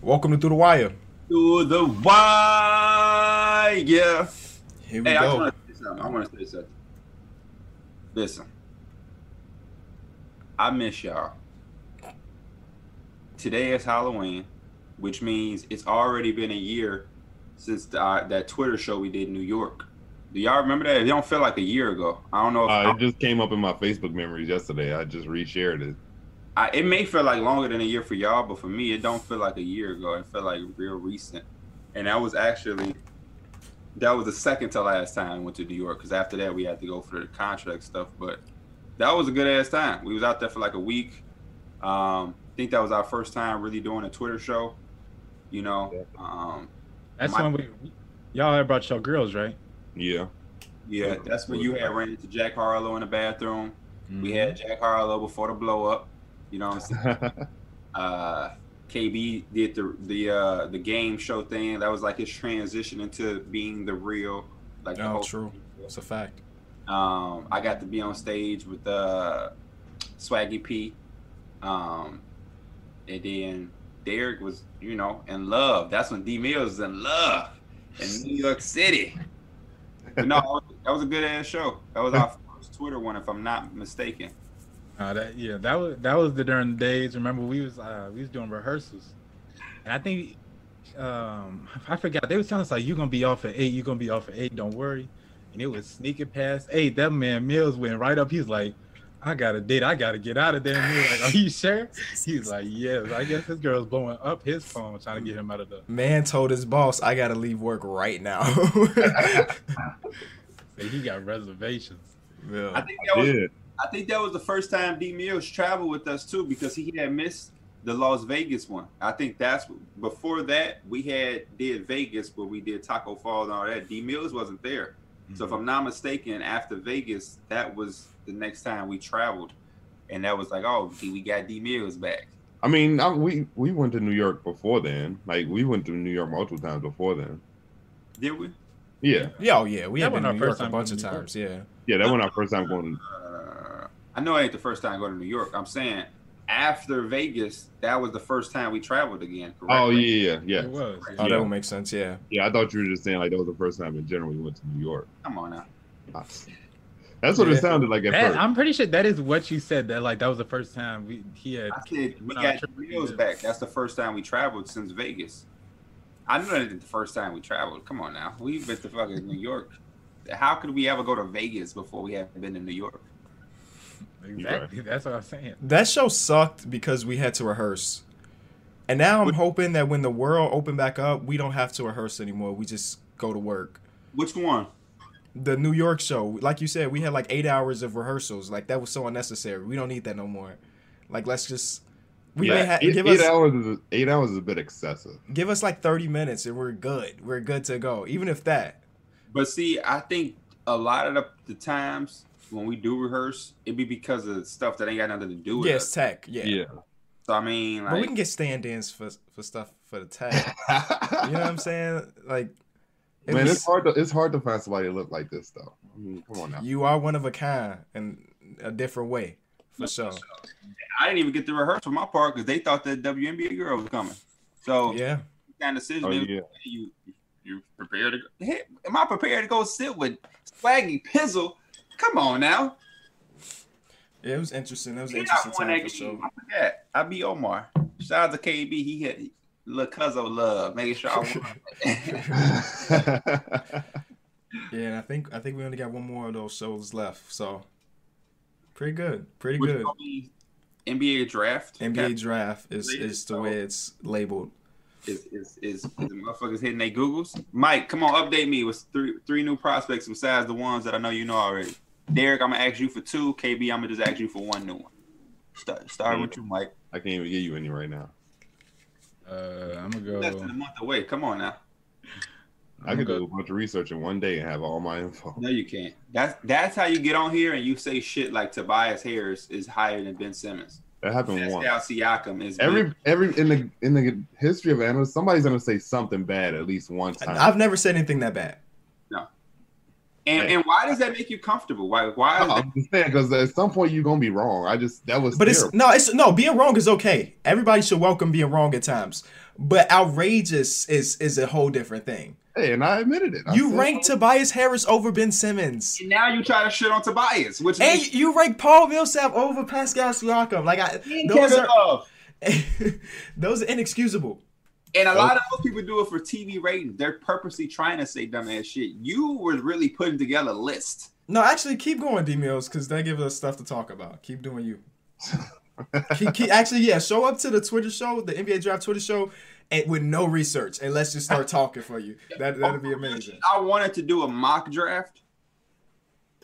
Welcome to Through the Wire. To the wire. Here we Hey, I go. want to say something. I want to say something. Listen, I miss y'all. Today is Halloween, which means it's already been a year since the, uh, that Twitter show we did in New York. Do y'all remember that? It don't feel like a year ago. I don't know if Uh, it just came up in my Facebook memories yesterday. I just reshared it. I, it may feel like longer than a year for y'all, but for me, it don't feel like a year ago. It felt like real recent, and that was actually that was the second to last time I went to New York because after that we had to go for the contract stuff. But that was a good ass time. We was out there for like a week. Um, I think that was our first time really doing a Twitter show. You know, um, That's My- when we y'all had brought your girls, right? Yeah. yeah, that's when you had ran into Jack Harlow in the bathroom. We Mm-hmm. had Jack Harlow before the blow up. You know what I'm saying? uh KB did the the uh the game show thing. That was like his transition into being the real like the Oh, true. It's a fact. um I got to be on stage with uh Swaggy P. Um and then Derek was, you know, in love. That's when D Mills was in love in New York City. But no, that was, that was a good ass show. That was our first Twitter one, if I'm not mistaken. Uh, that yeah, that was that was the during the days. Remember, we was uh, we was doing rehearsals, and I think um I forgot they was telling us like you're gonna be off at eight, you're gonna be off at eight, don't worry. And it was sneaking past eight. That man Mills went right up. He's like, I got a date. I gotta get out of there. And we were like, Are you sure? He's like, Yes. I guess this girl's blowing up his phone trying to get him out of the. Man told his boss, I gotta leave work right now. Say he got reservations. I think that was Yeah. I think that was the first time D Mills traveled with us too because he had missed the Las Vegas one. I think that's before that we had did Vegas where we did Tacko Falls and all that. D Mills wasn't there. So if I'm not mistaken, after Vegas, that was the next time we traveled. And that was like, oh, we got D Mills back. I mean, I, we we went to New York before then. Like we went to New York multiple times before then. Did we? Yeah. Yeah, oh yeah. We That had been to our New York first a bunch of to New York. times. Yeah. Yeah, that was our first time going. Uh, I know it ain't the first time going to New York. I'm saying after Vegas, that was the first time we traveled again. Correct? Oh yeah, yeah, yeah. It was. Oh, Yeah. that would make sense. Yeah. Yeah, I thought you were just saying like that was the first time in general we went to New York. Come on now. Ah, that's what Yeah. it sounded like at That, first. I'm pretty sure that is what you said. That like that was the first time we he had. I said we went on a got trip with back. That's the first time we traveled since Vegas. I knew that ain't the first time we traveled. Come on now, we've been to fucking New York. How could we ever go to Vegas before we have been to New York? Exactly. That's what I'm saying. That show sucked because we had to rehearse. And now I'm hoping that when the world open back up, we don't have to rehearse anymore. We just go to work. Which one? The New York show, like you said, we had like eight hours of rehearsals. Like that was so unnecessary. We don't need that no more. Like let's just we may ha- eight, give eight us hours is eight hours is a bit excessive. give us like 30 minutes and we're good. We're good to go. Even if that. But see, I think a lot of the, the times when we do rehearse, it be because of stuff that ain't got nothing to do with Yes, us. tech. Yeah. Yeah. So I mean, But we can get stand-ins for for stuff for the tech. you know what I'm saying? Like it Man, was- it's hard to it's hard to find somebody that look like this though. I mean, come on now. You are one of a kind in a different way, for sure. I didn't even get to rehearse for my part because they thought that WNBA girl was coming. So Yeah. kind of decision. Oh they yeah. you you prepared to go? Hey, am I prepared to go sit with Swaggy Pizzle? Come on now. Yeah, it was interesting. That was He interesting time that for sure. game. I. Be Omar. Shout out to KB. He had little Cuzzo love, making sure I won. Yeah, and I think I think we only got one more of those shows left. So pretty good. Pretty Which good. NBA draft. NBA draft is is the way it's labeled. is is is, is the motherfuckers hitting their Googles. Mike, come on, update me with three three new prospects besides the ones that I know you know already. Derek, I'm gonna ask you for two. KB, I'm gonna just ask you for one new one. Start start with you, Mike. I can't even get you any right now. Uh, I'm gonna go. Less than a month away. Come on now. I I'm could gonna do a bunch of research in one day and have all my info. No, you can't. That's that's how you get on here and you say shit like Tobias Harris is higher than Ben Simmons. That happened once. Pascal Siakam is Every every in the in the history of analysts, somebody's gonna say something bad at least one time. I've never said anything that bad. And, Hey. and why does that make you comfortable? Why? Why? Is No, that, I'm just saying because at some point you're gonna be wrong. I just that was But it's no, it's no being wrong is okay. Everybody should welcome being wrong at times. But outrageous is is a whole different thing. hey, and I admitted it. I You said- rank Tobias Harris over Ben Simmons. and now you try to shit on Tobias, which And means you rank Paul Millsap over Pascal Siakam. Like I, those are those are inexcusable. And a lot of those people do it for TV ratings. They're purposely trying to say dumbass shit. You were really putting together a list. No, actually, keep going, D Mills, because that gives us stuff to talk about. Keep doing you. keep, keep, actually, yeah, show up to the Twitter show, the NBA Draft Twitter show, and with no research, and let's just start talking for you. That that'd be amazing. I wanted to do a mock draft.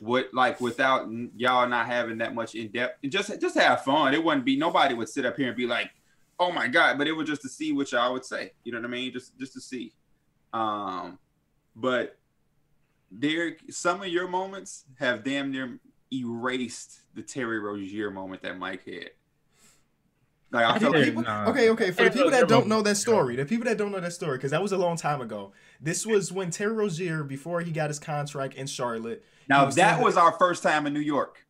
With like without y'all not having that much in depth, and just just have fun. It wouldn't be nobody would sit up here and be like, "Oh my god!" But it was just to see what y'all would say. You know what I mean? Just just to see. Um, but Derek, some of your moments have damn near erased the Terry Rozier moment that Mike had. Like I I felt People- Nah. okay, okay. For the people that don't know that story, the people that don't know that story, because that was a long time ago. This was when Terry Rozier, before he got his contract in Charlotte, now was that was our first time in New York.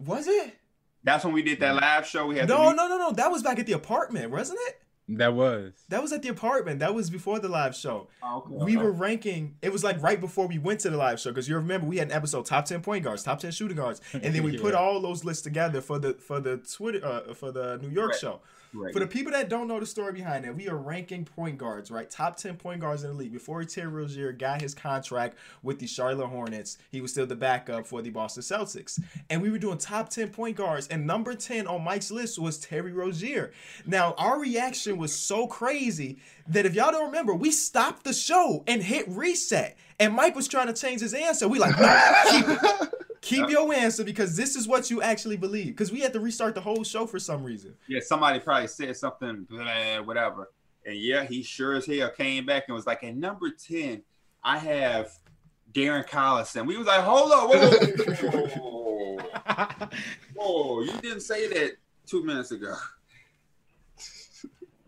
was it? That's when we did that live show. We had No, the no, no, no. That was back at the apartment, wasn't it? That was. That was at the apartment. That was before the live show. Oh, okay, We okay. were ranking. It was like right before we went to the live show because you remember we had an episode top ten point guards, top ten shooting guards, and then we put all those lists together for the for the Twitter uh, for the New York Right. show. Right. For the people that don't know the story behind that, we are ranking point guards, right? Top 10 point guards in the league. Before Terry Rozier got his contract with the Charlotte Hornets, he was still the backup for the Boston Celtics. And we were doing top 10 point guards, and number 10 on Mike's list was Terry Rozier. Now, our reaction was so crazy that if y'all don't remember, we stopped the show and hit reset. And Mike was trying to change his answer. We like, no, keep it. Keep your answer because this is what you actually believe. Because we had to restart the whole show for some reason. Yeah, somebody probably said something, blah, whatever. And yeah, he sure as hell came back and was like, at number 10, I have Darren Collison. We was like, hold up, whoa, whoa, whoa, whoa, you didn't say that two minutes ago.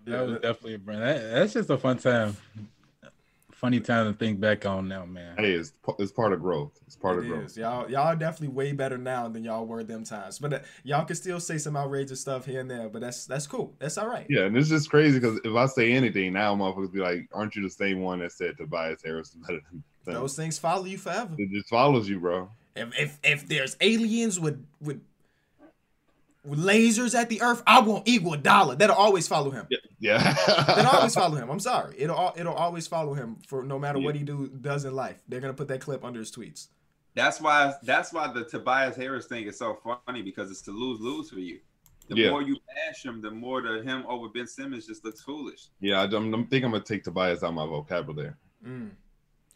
That was definitely a brand. That, that's just a fun time. Funny time to think back on now, man. Hey, it's it's part of growth. It's part of It growth. is. Y'all, y'all are definitely way better now than y'all were them times. But uh, y'all can still say some outrageous stuff here and there. But that's that's cool. That's all right. Yeah, and it's just crazy because if I say anything now, motherfuckers be like, "Aren't you the same one that said Tobias Harris is better than?" them?" Those things follow you forever. It just follows you, bro. If if, if there's aliens with with with lasers at the Earth, I want Iguodala. That'll always follow him. Yeah, That'll always follow him. I'm sorry. It'll it'll always follow him for no matter what he do does in life. They're gonna put that clip under his tweets. That's why that's why the Tobias Harris thing is so funny because it's to lose lose for you. The Yeah. more you bash him, the more the him over Ben Simmons just looks foolish. yeah. I, am I'm think I'm gonna take Tobias out of my vocabulary. Mm.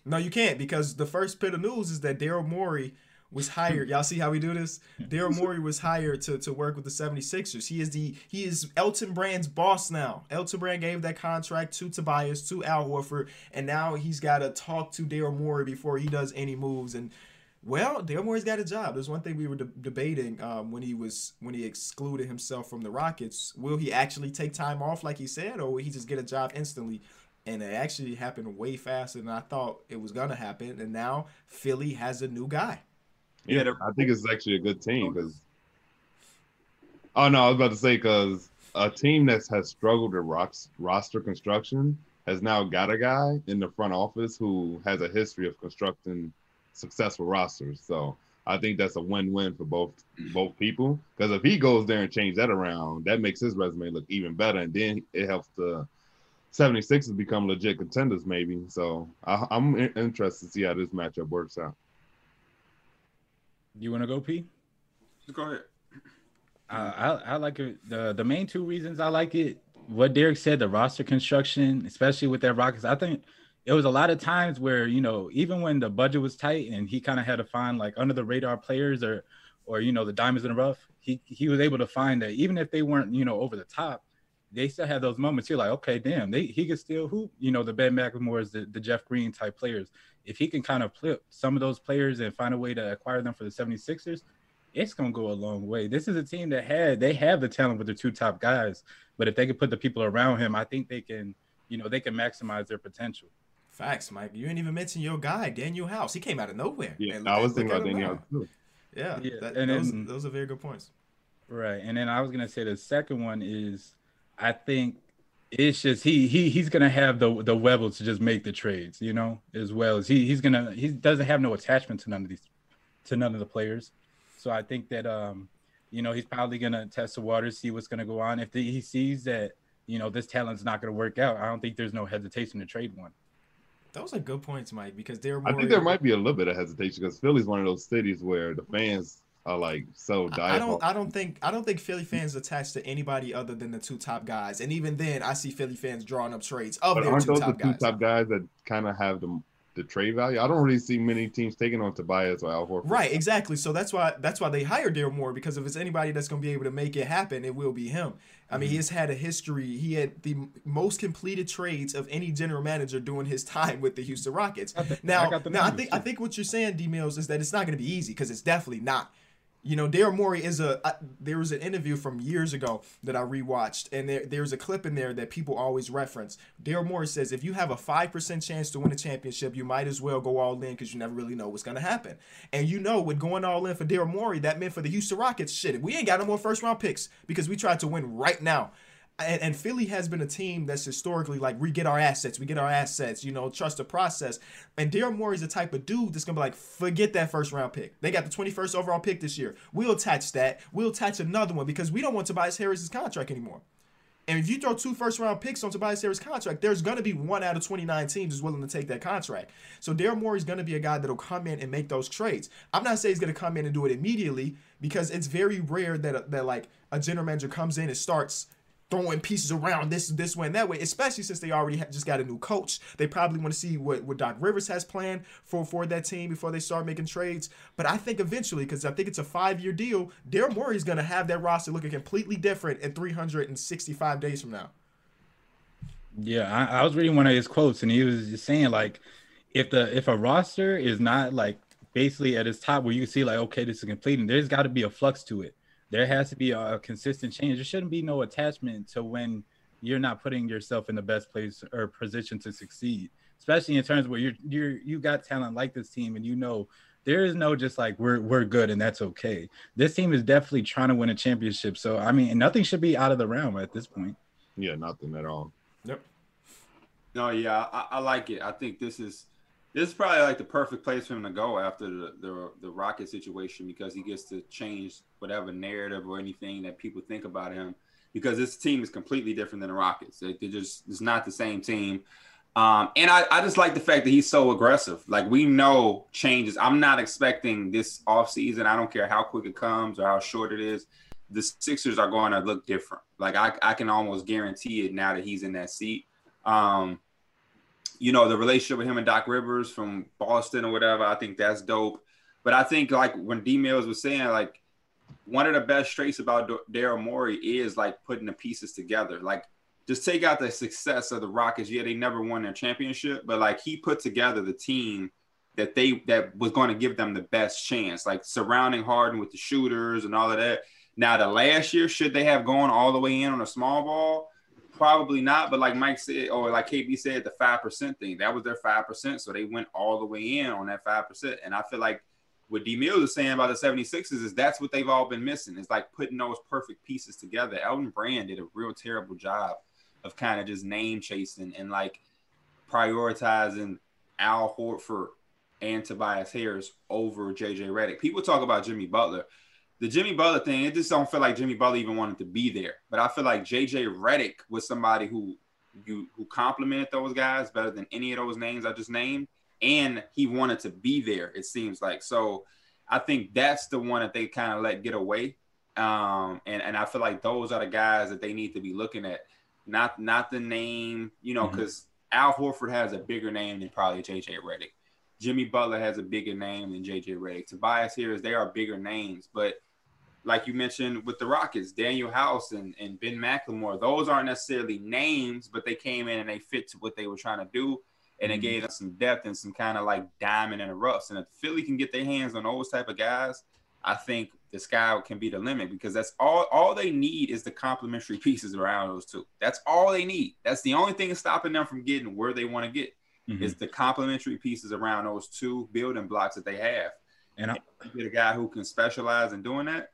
No, you can't because the first bit of news is that Daryl Morey was hired. Y'all see how we do this? Daryl Morey was hired to, to work with the 76ers. He is the he is Elton Brand's boss now. Elton Brand gave that contract to Tobias, to Al Horford, and now he's got to talk to Daryl Morey before he does any moves. And well, Daryl Morey's got a job. There's one thing we were de- debating um, when he was when he excluded himself from the Rockets. Will he actually take time off like he said, or will he just get a job instantly? and it actually happened way faster than I thought it was gonna happen. And now Philly has a new guy. Yeah, Yeah, I think it's actually a good team because. Oh no, I was about to say because a team that has struggled with rocks, roster construction has now got a guy in the front office who has a history of constructing successful rosters. So I think that's a win-win for both both people. Because if he goes there and change that around, that makes his resume look even better, and then it helps the 76ers become legit contenders, maybe. So I, I'm interested to see how this matchup works out. You want to go, P? Go ahead. Uh, I I like it. The the main two reasons I like it, what Derek said, the roster construction, especially with that Rockets. I think it was a lot of times where you know even when the budget was tight and he kind of had to find like under the radar players or or you know the diamonds in the rough. He he was able to find that even if they weren't you know over the top, they still had those moments. You're like, okay, damn, they he could still hoop. You know the Ben McLemore, the the Jeff Green type players. If he can kind of flip some of those players and find a way to acquire them for the 76ers, it's gonna go a long way. This is a team that had they have the talent with the two top guys, but if they can put the people around him, I think they can, you know, they can maximize their potential. Facts, Mike. You didn't even mention your guy, Danuel House. He came out of nowhere. Yeah, And- I was thinking look about at him Danielle now. too. Yeah, Yeah, that- and those, then- those are very good points. Right. And then I was gonna say the second one is I think it's just he he he's gonna have the the webble to just make the trades, you know, as well as he he's gonna he doesn't have no attachment to none of these to none of the players. So I think that um you know he's probably gonna test the waters, see what's gonna go on. If the, he sees that you know this talent's not gonna work out, I don't think there's no hesitation to trade one. Those are good points, Mike, because they're I think there might be a little bit of hesitation because Philly's one of those cities where the fans are like so I I don't. I don't think. I don't think Philly fans attached to anybody other than the two top guys. And even then, I see Philly fans drawing up trades of But their aren't two those the top two top guys that kind of have the the trade value? I don't really see many teams taking on Tobias or Al Horford. Right, exactly. So that's why that's why they hired Daryl Morey because if it's anybody that's going to be able to make it happen, it will be him. I mean, he mm-hmm. has had a history. He had the most completed trades of any general manager during his time with the Houston Rockets. I th- I Now, got the now I numbers, think I think what you're saying, D Mills, is that it's not going to be easy because it's definitely not. You know, Daryl Morey is a. I, there was an interview from years ago that I rewatched, and there, there's a clip in there that people always reference. Daryl Morey says, if you have a five percent chance to win a championship, you might as well go all in because you never really know what's gonna happen. And you know, with going all in for Daryl Morey, that meant for the Houston Rockets, shit, we ain't got no more first round picks because we tried to win right now. And, and Philly has been a team that's historically like we get our assets, we get our assets, you know, trust the process. And Daryl Morey's the type of dude that's gonna be like, forget that first round pick. They got the 21st overall pick this year. We'll attach that. We'll attach another one because we don't want Tobias Harris's contract anymore. And if you throw two first round picks on Tobias Harris' contract, there's going to be one out of 29 teams is willing to take that contract. So Daryl Morey is going to be a guy that'll come in and make those trades. I'm not saying he's going to come in and do it immediately because it's very rare that, that like a general manager comes in and starts throwing pieces around this this way and that way, especially since they already just got a new coach. They probably want to see what, what Doc Rivers has planned for, for that team before they start making trades. But I think eventually, because I think it's a five year deal, Daryl Morey is going to have that roster looking completely different in 365 days from now. Yeah, I, I was reading one of his quotes, and he was just saying like, if the if a roster is not like basically at its top, where you see like, okay, this is completing, there's got to be a flux to it. There has to be a, a consistent change. There shouldn't be no attachment to when you're not putting yourself in the best place or position to succeed, especially in terms where you're you're you got talent like this team, and you know there is no just like we're we're good and that's okay. This team is definitely trying to win a championship. So I mean, nothing should be out of the realm at this point. Yeah, nothing at all. Yep. No, yeah, I, I like it. I think this is this is probably like the perfect place for him to go after the, the the Rocket situation because he gets to change whatever narrative or anything that people think about him because this team is completely different than the Rockets. They, they just it's not the same team. Um, and I, I just like the fact that he's so aggressive. Like we know changes. I'm not expecting this offseason. I don't care how quick it comes or how short it is. The Sixers are going to look different. Like I, I can almost guarantee it now that he's in that seat. Um, you know, the relationship with him and Doc Rivers from Boston or whatever, I think that's dope. But I think like when D Mills was saying, like one of the best traits about Daryl Morey is like putting the pieces together. Like just take out the success of the Rockets. Yeah, they never won their championship, but like he put together the team that they that was going to give them the best chance, like surrounding Harden with the shooters and all of that. Now the last year, should they have gone all the way in on a small ball? Probably not, but like Mike said, or like KB said, the five percent thing that was their five percent, so they went all the way in on that five percent. And I feel like what D Mills is saying about the 76ers is that's what they've all been missing. It's like putting those perfect pieces together. Elton Brand did a real terrible job of kind of just name chasing and like prioritizing Al Horford and Tobias Harris over JJ Redick. People talk about Jimmy Butler. The Jimmy Butler thing, it just don't feel like Jimmy Butler even wanted to be there. But I feel like JJ Redick was somebody who you who complimented those guys better than any of those names I just named. And he wanted to be there, it seems like. So I think that's the one that they kind of let get away. Um, and, and I feel like those are the guys that they need to be looking at. Not not the name, you know, because Al Horford has a bigger name than probably JJ Redick. Jimmy Butler has a bigger name than JJ Redick. Tobias Harris, they are bigger names, but like you mentioned with the Rockets, Danuel House and, and Ben McLemore, those aren't necessarily names, but they came in and they fit to what they were trying to do. And it gave them some depth and some kind of like diamond in the roughs. And if Philly can get their hands on those type of guys, I think the sky can be the limit because that's all all they need is the complementary pieces around those two. That's all they need. That's the only thing stopping them from getting where they want to get. Mhm. It's the complementary pieces around those two building blocks that they have. And I, get a guy who can specialize in doing that.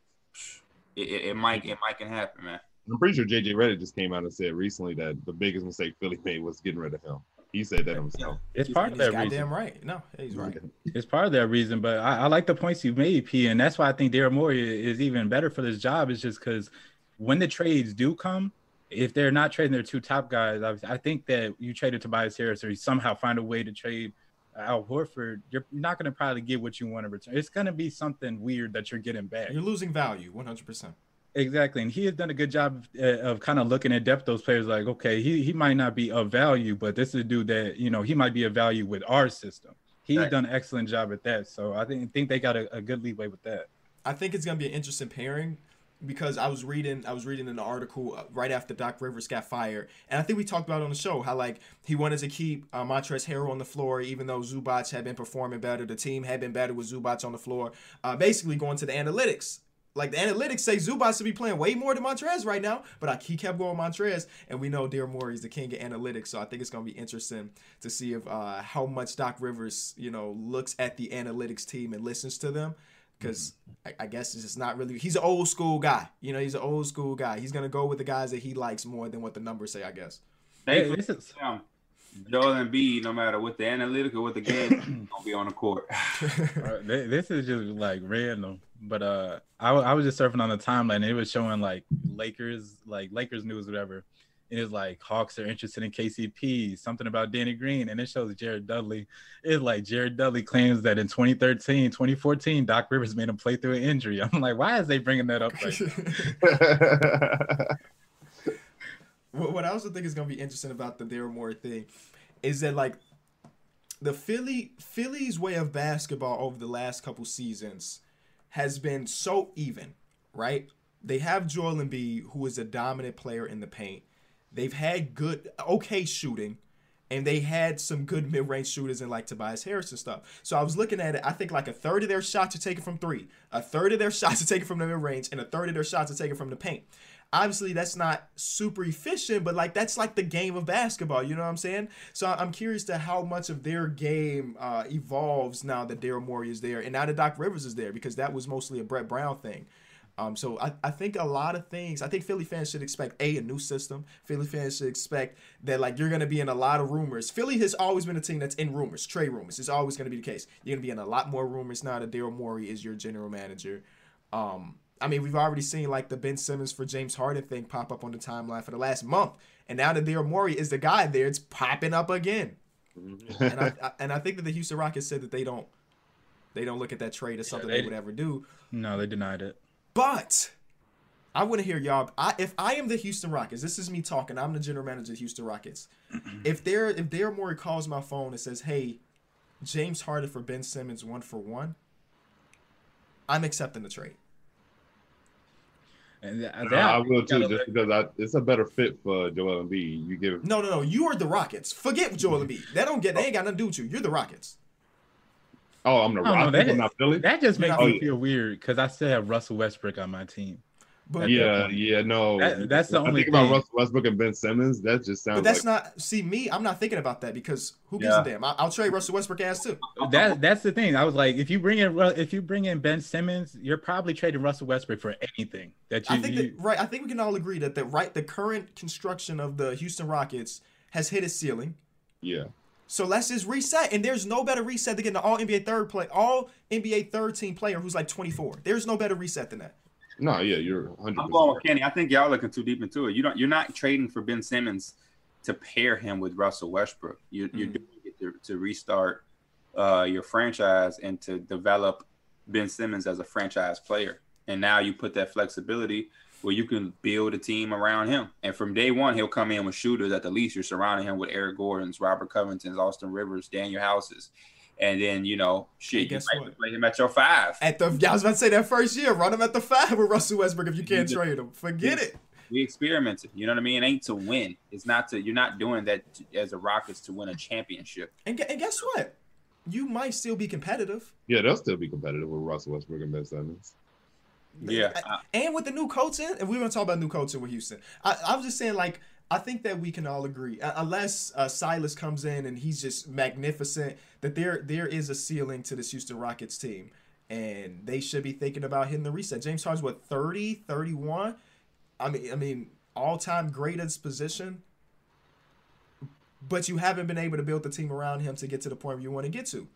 It, it, it might it might can happen, man. I'm pretty sure JJ Redick just came out and said recently that the biggest mistake Philly made was getting rid of him. He said that himself. it's He's- part And of he's that goddamn reason. right. No, he's right. It's part of that reason, but I, I like the points you made, P, and that's why I think Daryl Morey is even better for this job. Is just because when the trades do come, if they're not trading their two top guys, I, I think that you traded Tobias Harris or you somehow find a way to trade Al Horford, you're not going to probably get what you want in return. It's going to be something weird that you're getting back. You're losing value, 100. percent Exactly, and he has done a good job uh, of kind of looking at depth those players. Like, okay, he he might not be of value, but this is a dude that you know he might be of value with our system. He's Right. done an excellent job at that, so I think think they got a, a good leeway with that. I think it's gonna be an interesting pairing because I was reading I was reading an article uh, right after Doc Rivers got fired, and I think we talked about it on the show how like he wanted to keep uh, Montrezl Harrell on the floor even though Zubac had been performing better. The team had been better with Zubac on the floor. Uh, basically going to the analytics. Like the analytics say Zubac should be playing way more than Montrez right now, but I, he kept going Montrez, and we know Daryl Morey is the king of analytics, so I think it's gonna be interesting to see if uh, how much Doc Rivers, you know, looks at the analytics team and listens to them because I, I guess it's just not really. He's an old school guy. You know, he's an old school guy. He's gonna go with the guys that he likes more than what the numbers say. I guess. They Hey, this is um, Joel Embiid, no matter what the analytic or what the game, gonna be on the court. Uh, this is just like random, but uh, I, I was just surfing on the timeline. And it was showing like Lakers, like Lakers news, whatever. And it's like Hawks are interested in KCP, something about Danny Green, and it shows Jared Dudley. It's like Jared Dudley claims that in 2013, 2014, Doc Rivers made him play through an injury. I'm like, why is they bringing that up? Right what, I also think is gonna be interesting about the Daryl Morey thing is that like the Philly Philly's way of basketball over the last couple seasons has been so even, right? They have Joel Embiid, who is a dominant player in the paint. They've had good, okay shooting, and they had some good mid-range shooters in like Tobias Harris and stuff. So I was looking at it. I think like a third of their shots are taken from three, a third of their shots are taken from the mid-range, and a third of their shots are taken from the paint. Obviously, that's not super efficient, but like that's like the game of basketball. You know what I'm saying? So I'm curious to how much of their game uh, evolves now that Daryl Morey is there, and now that Doc Rivers is there, because that was mostly a Brett Brown thing. Um, so I, I think a lot of things. I think Philly fans should expect a a new system. Philly fans should expect that like you're gonna be in a lot of rumors. Philly has always been a team that's in rumors, trade rumors. It's always gonna be the case. You're gonna be in a lot more rumors now that Daryl Morey is your general manager. Um, I mean, we've already seen like the Ben Simmons for James Harden thing pop up on the timeline for the last month, and now that Daryl Morey is the guy there, it's popping up again. and I, I and I think that the Houston Rockets said that they don't they don't look at that trade as something they- they would ever do. no, they denied it. But I want to hear y'all. I, if I am the Houston Rockets, this is me talking. I'm the general manager of Houston Rockets. if there, if Daryl Morey calls my phone and says, "Hey, James Harden for Ben Simmons, one for one," I'm accepting the trade. And th- No, I will too, gotta just because I, it's a better fit for Joel Embiid. You give No, no, no. You are the Rockets. Forget Joel mm-hmm. Embiid. That don't get. They ain't got nothing to do with you. You're the Rockets. Oh, I'm the I don't know, oh, Rockets, that- I'm not Philly. That just makes Oh, me yeah. feel weird because I still have Russell Westbrook on my team. But Yeah, yeah, no. That- that's the I only think about. Russell Westbrook and Ben Simmons. That just sounds but that's like not. See me. I'm not thinking about that because who gives Yeah. a damn? I, I'll trade Russell Westbrook ass too. That that's the thing. I was like, if you bring in Ru- if you bring in Ben Simmons, you're probably trading Russell Westbrook for anything that you. I think you that right. I think we can all agree that the right the current construction of the Houston Rockets has hit its ceiling. yeah. So let's just reset. And there's no better reset than getting an all NBA third play, all NBA third team player who's like 24. There's no better reset than that. No, yeah, you're 100. I'm going with Kenny. I think y'all looking too deep into it. You don't. You're not trading for Ben Simmons to pair him with Russell Westbrook. You, You're Mhm. doing it to, to restart uh, your franchise and to develop Ben Simmons as a franchise player. And now you put that flexibility where you can build a team around him. And from day one, he'll come in with shooters. At the least, you're surrounding him with Eric Gordon's, Robert Covington's, Austin Rivers, Danuel Houses. And then, you know, shit, Hey, you guess might what? play him at your five. At the I was about to say that first year, run him at the five with Russell Westbrook if you can't Yeah. trade him. Forget it. we experimented. You know what I mean? It ain't to win. It's not to. You're not doing that to, as a Rockets to win a championship. And, and guess what? You might still be competitive. Yeah, they'll still be competitive with Russell Westbrook and Ben Simmons. Yeah. I- And with the new coaching, and we're gonna talk about new coaching with Houston. I, I was just saying, like, I think that we can all agree, unless uh, Silas comes in and he's just magnificent, that there there is a ceiling to this Houston Rockets team, and they should be thinking about hitting the reset. James Harden's what 30, 31? I mean, I mean, all time greatest position, but you haven't been able to build the team around him to get to the point where you want to get to.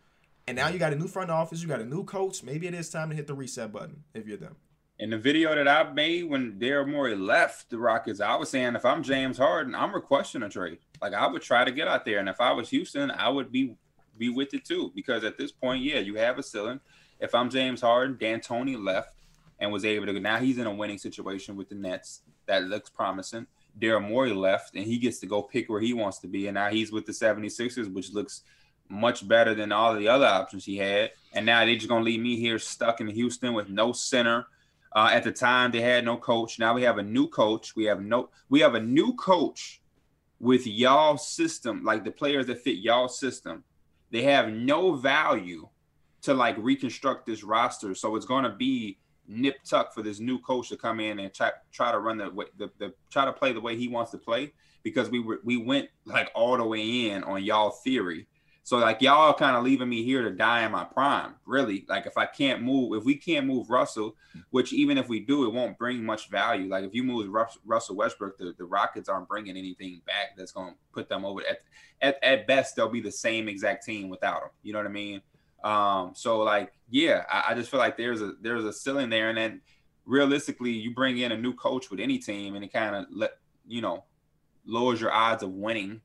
And now you got a new front office, you got a new coach. Maybe it is time to hit the reset button if you're them. In the video that I made when Daryl Morey left the Rockets, I was saying if I'm James Harden, I'm requesting a trade. Like I would try to get out there, and if I was Houston, I would be be with it too. Because at this point, yeah, you have a ceiling. If I'm James Harden, D'Antoni left and was able to. Now he's in a winning situation with the Nets. That looks promising. Daryl Morey left, and he gets to go pick where he wants to be. And now he's with the 76ers, which looks much better than all the other options he had. And now they're just gonna leave me here stuck in Houston with no center. Uh, at the time, they had no coach. Now we have a new coach. We have no. We have a new coach with y'all system, like the players that fit y'all system. They have no value to like reconstruct this roster. So it's gonna be nip tuck for this new coach to come in and try, try to run the, the the try to play the way he wants to play because we were we went like all the way in on y'all theory so like y'all kind of leaving me here to die in my prime, really. Like if I can't move, if we can't move Russell, which even if we do, it won't bring much value. Like if you move Russell Westbrook, the, the Rockets aren't bringing anything back that's going to put them over. At, at at best, they'll be the same exact team without him. You know what I mean? Um, so like yeah, I, I just feel like there's a there's a ceiling there, and then realistically, you bring in a new coach with any team, and it kind of let you know lowers your odds of winning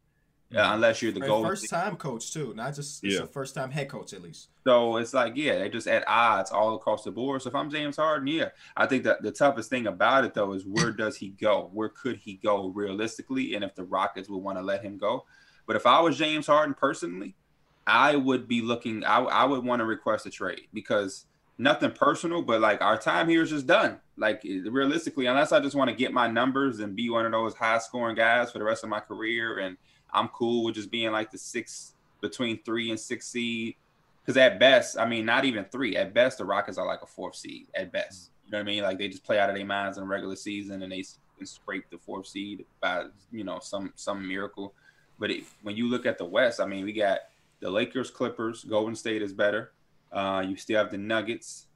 uh, unless you're the goal. First time coach too, not just it's yeah. a first time head coach at least. So it's like yeah, they just at odds all across the board. So if I'm James Harden, yeah, I think that the toughest thing about it though is where does he go? Where could he go realistically? And if the Rockets would want to let him go. But if I was James Harden personally, I would be looking. I, I would want to request a trade because nothing personal, but like our time here is just done. Like realistically, unless I just want to get my numbers and be one of those high scoring guys for the rest of my career and I'm cool with just being like the six between three and six seed. Because at best, I mean, not even three. At best, the Rockets are like a fourth seed. At best, you know what I mean? Like they just play out of their minds in the regular season, and they can scrape the fourth seed by you know some some miracle. But it, when you look at the West, I mean, we got the Lakers, Clippers, Golden State is better. Uh, you still have the Nuggets,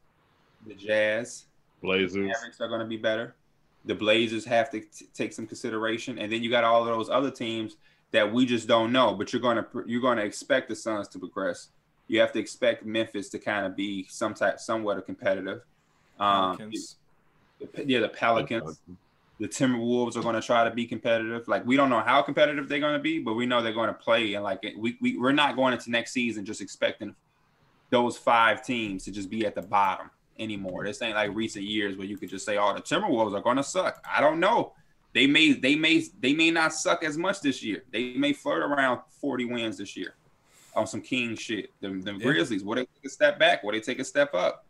the Jazz, Blazers. Mavericks are going to be better. The Blazers have to t- take some consideration, and then you got all of those other teams that we just don't know. But you're gonna you're gonna expect the Suns to progress. You have to expect Memphis to kind of be some type, somewhat competitive. Um, yeah, the Pelicans, the Timberwolves are going to try to be competitive. Like we don't know how competitive they're going to be, but we know they're going to play. And like we, we we're not going into next season just expecting those five teams to just be at the bottom anymore. This ain't like recent years where you could just say, "Oh, the Timberwolves are going to suck." I don't know they may they may they may not suck as much this year. They may flirt around 40 wins this year on some king shit. The, the yeah. Grizzlies, will they take a step back? Will they take a step up?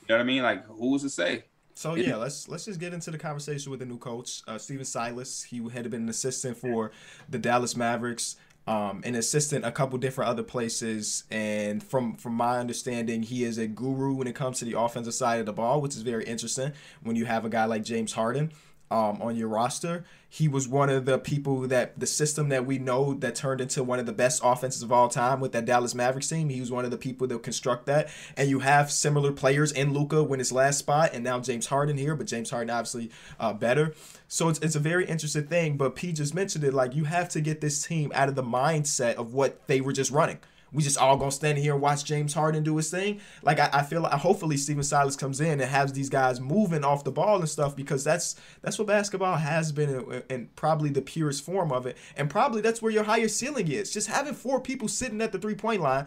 You know what I mean? Like who's to say? So yeah, let's let's just get into the conversation with the new coach, uh, Stephen Silas. He had been an assistant for the Dallas Mavericks, um, an assistant a couple different other places, and from from my understanding, he is a guru when it comes to the offensive side of the ball, which is very interesting when you have a guy like James Harden um, on your roster. He was one of the people that the system that we know that turned into one of the best offenses of all time with that Dallas Mavericks team. He was one of the people that construct that. And you have similar players in Luka when his last spot, and now James Harden here, but James Harden obviously uh, better. So it's, it's a very interesting thing. But P just mentioned it like you have to get this team out of the mindset of what they were just running we just all gonna stand here and watch James Harden do his thing. Like I, I feel like hopefully Stephen Silas comes in and has these guys moving off the ball and stuff because that's that's what basketball has been and probably the purest form of it. And probably that's where your highest ceiling is. Just having four people sitting at the three point line.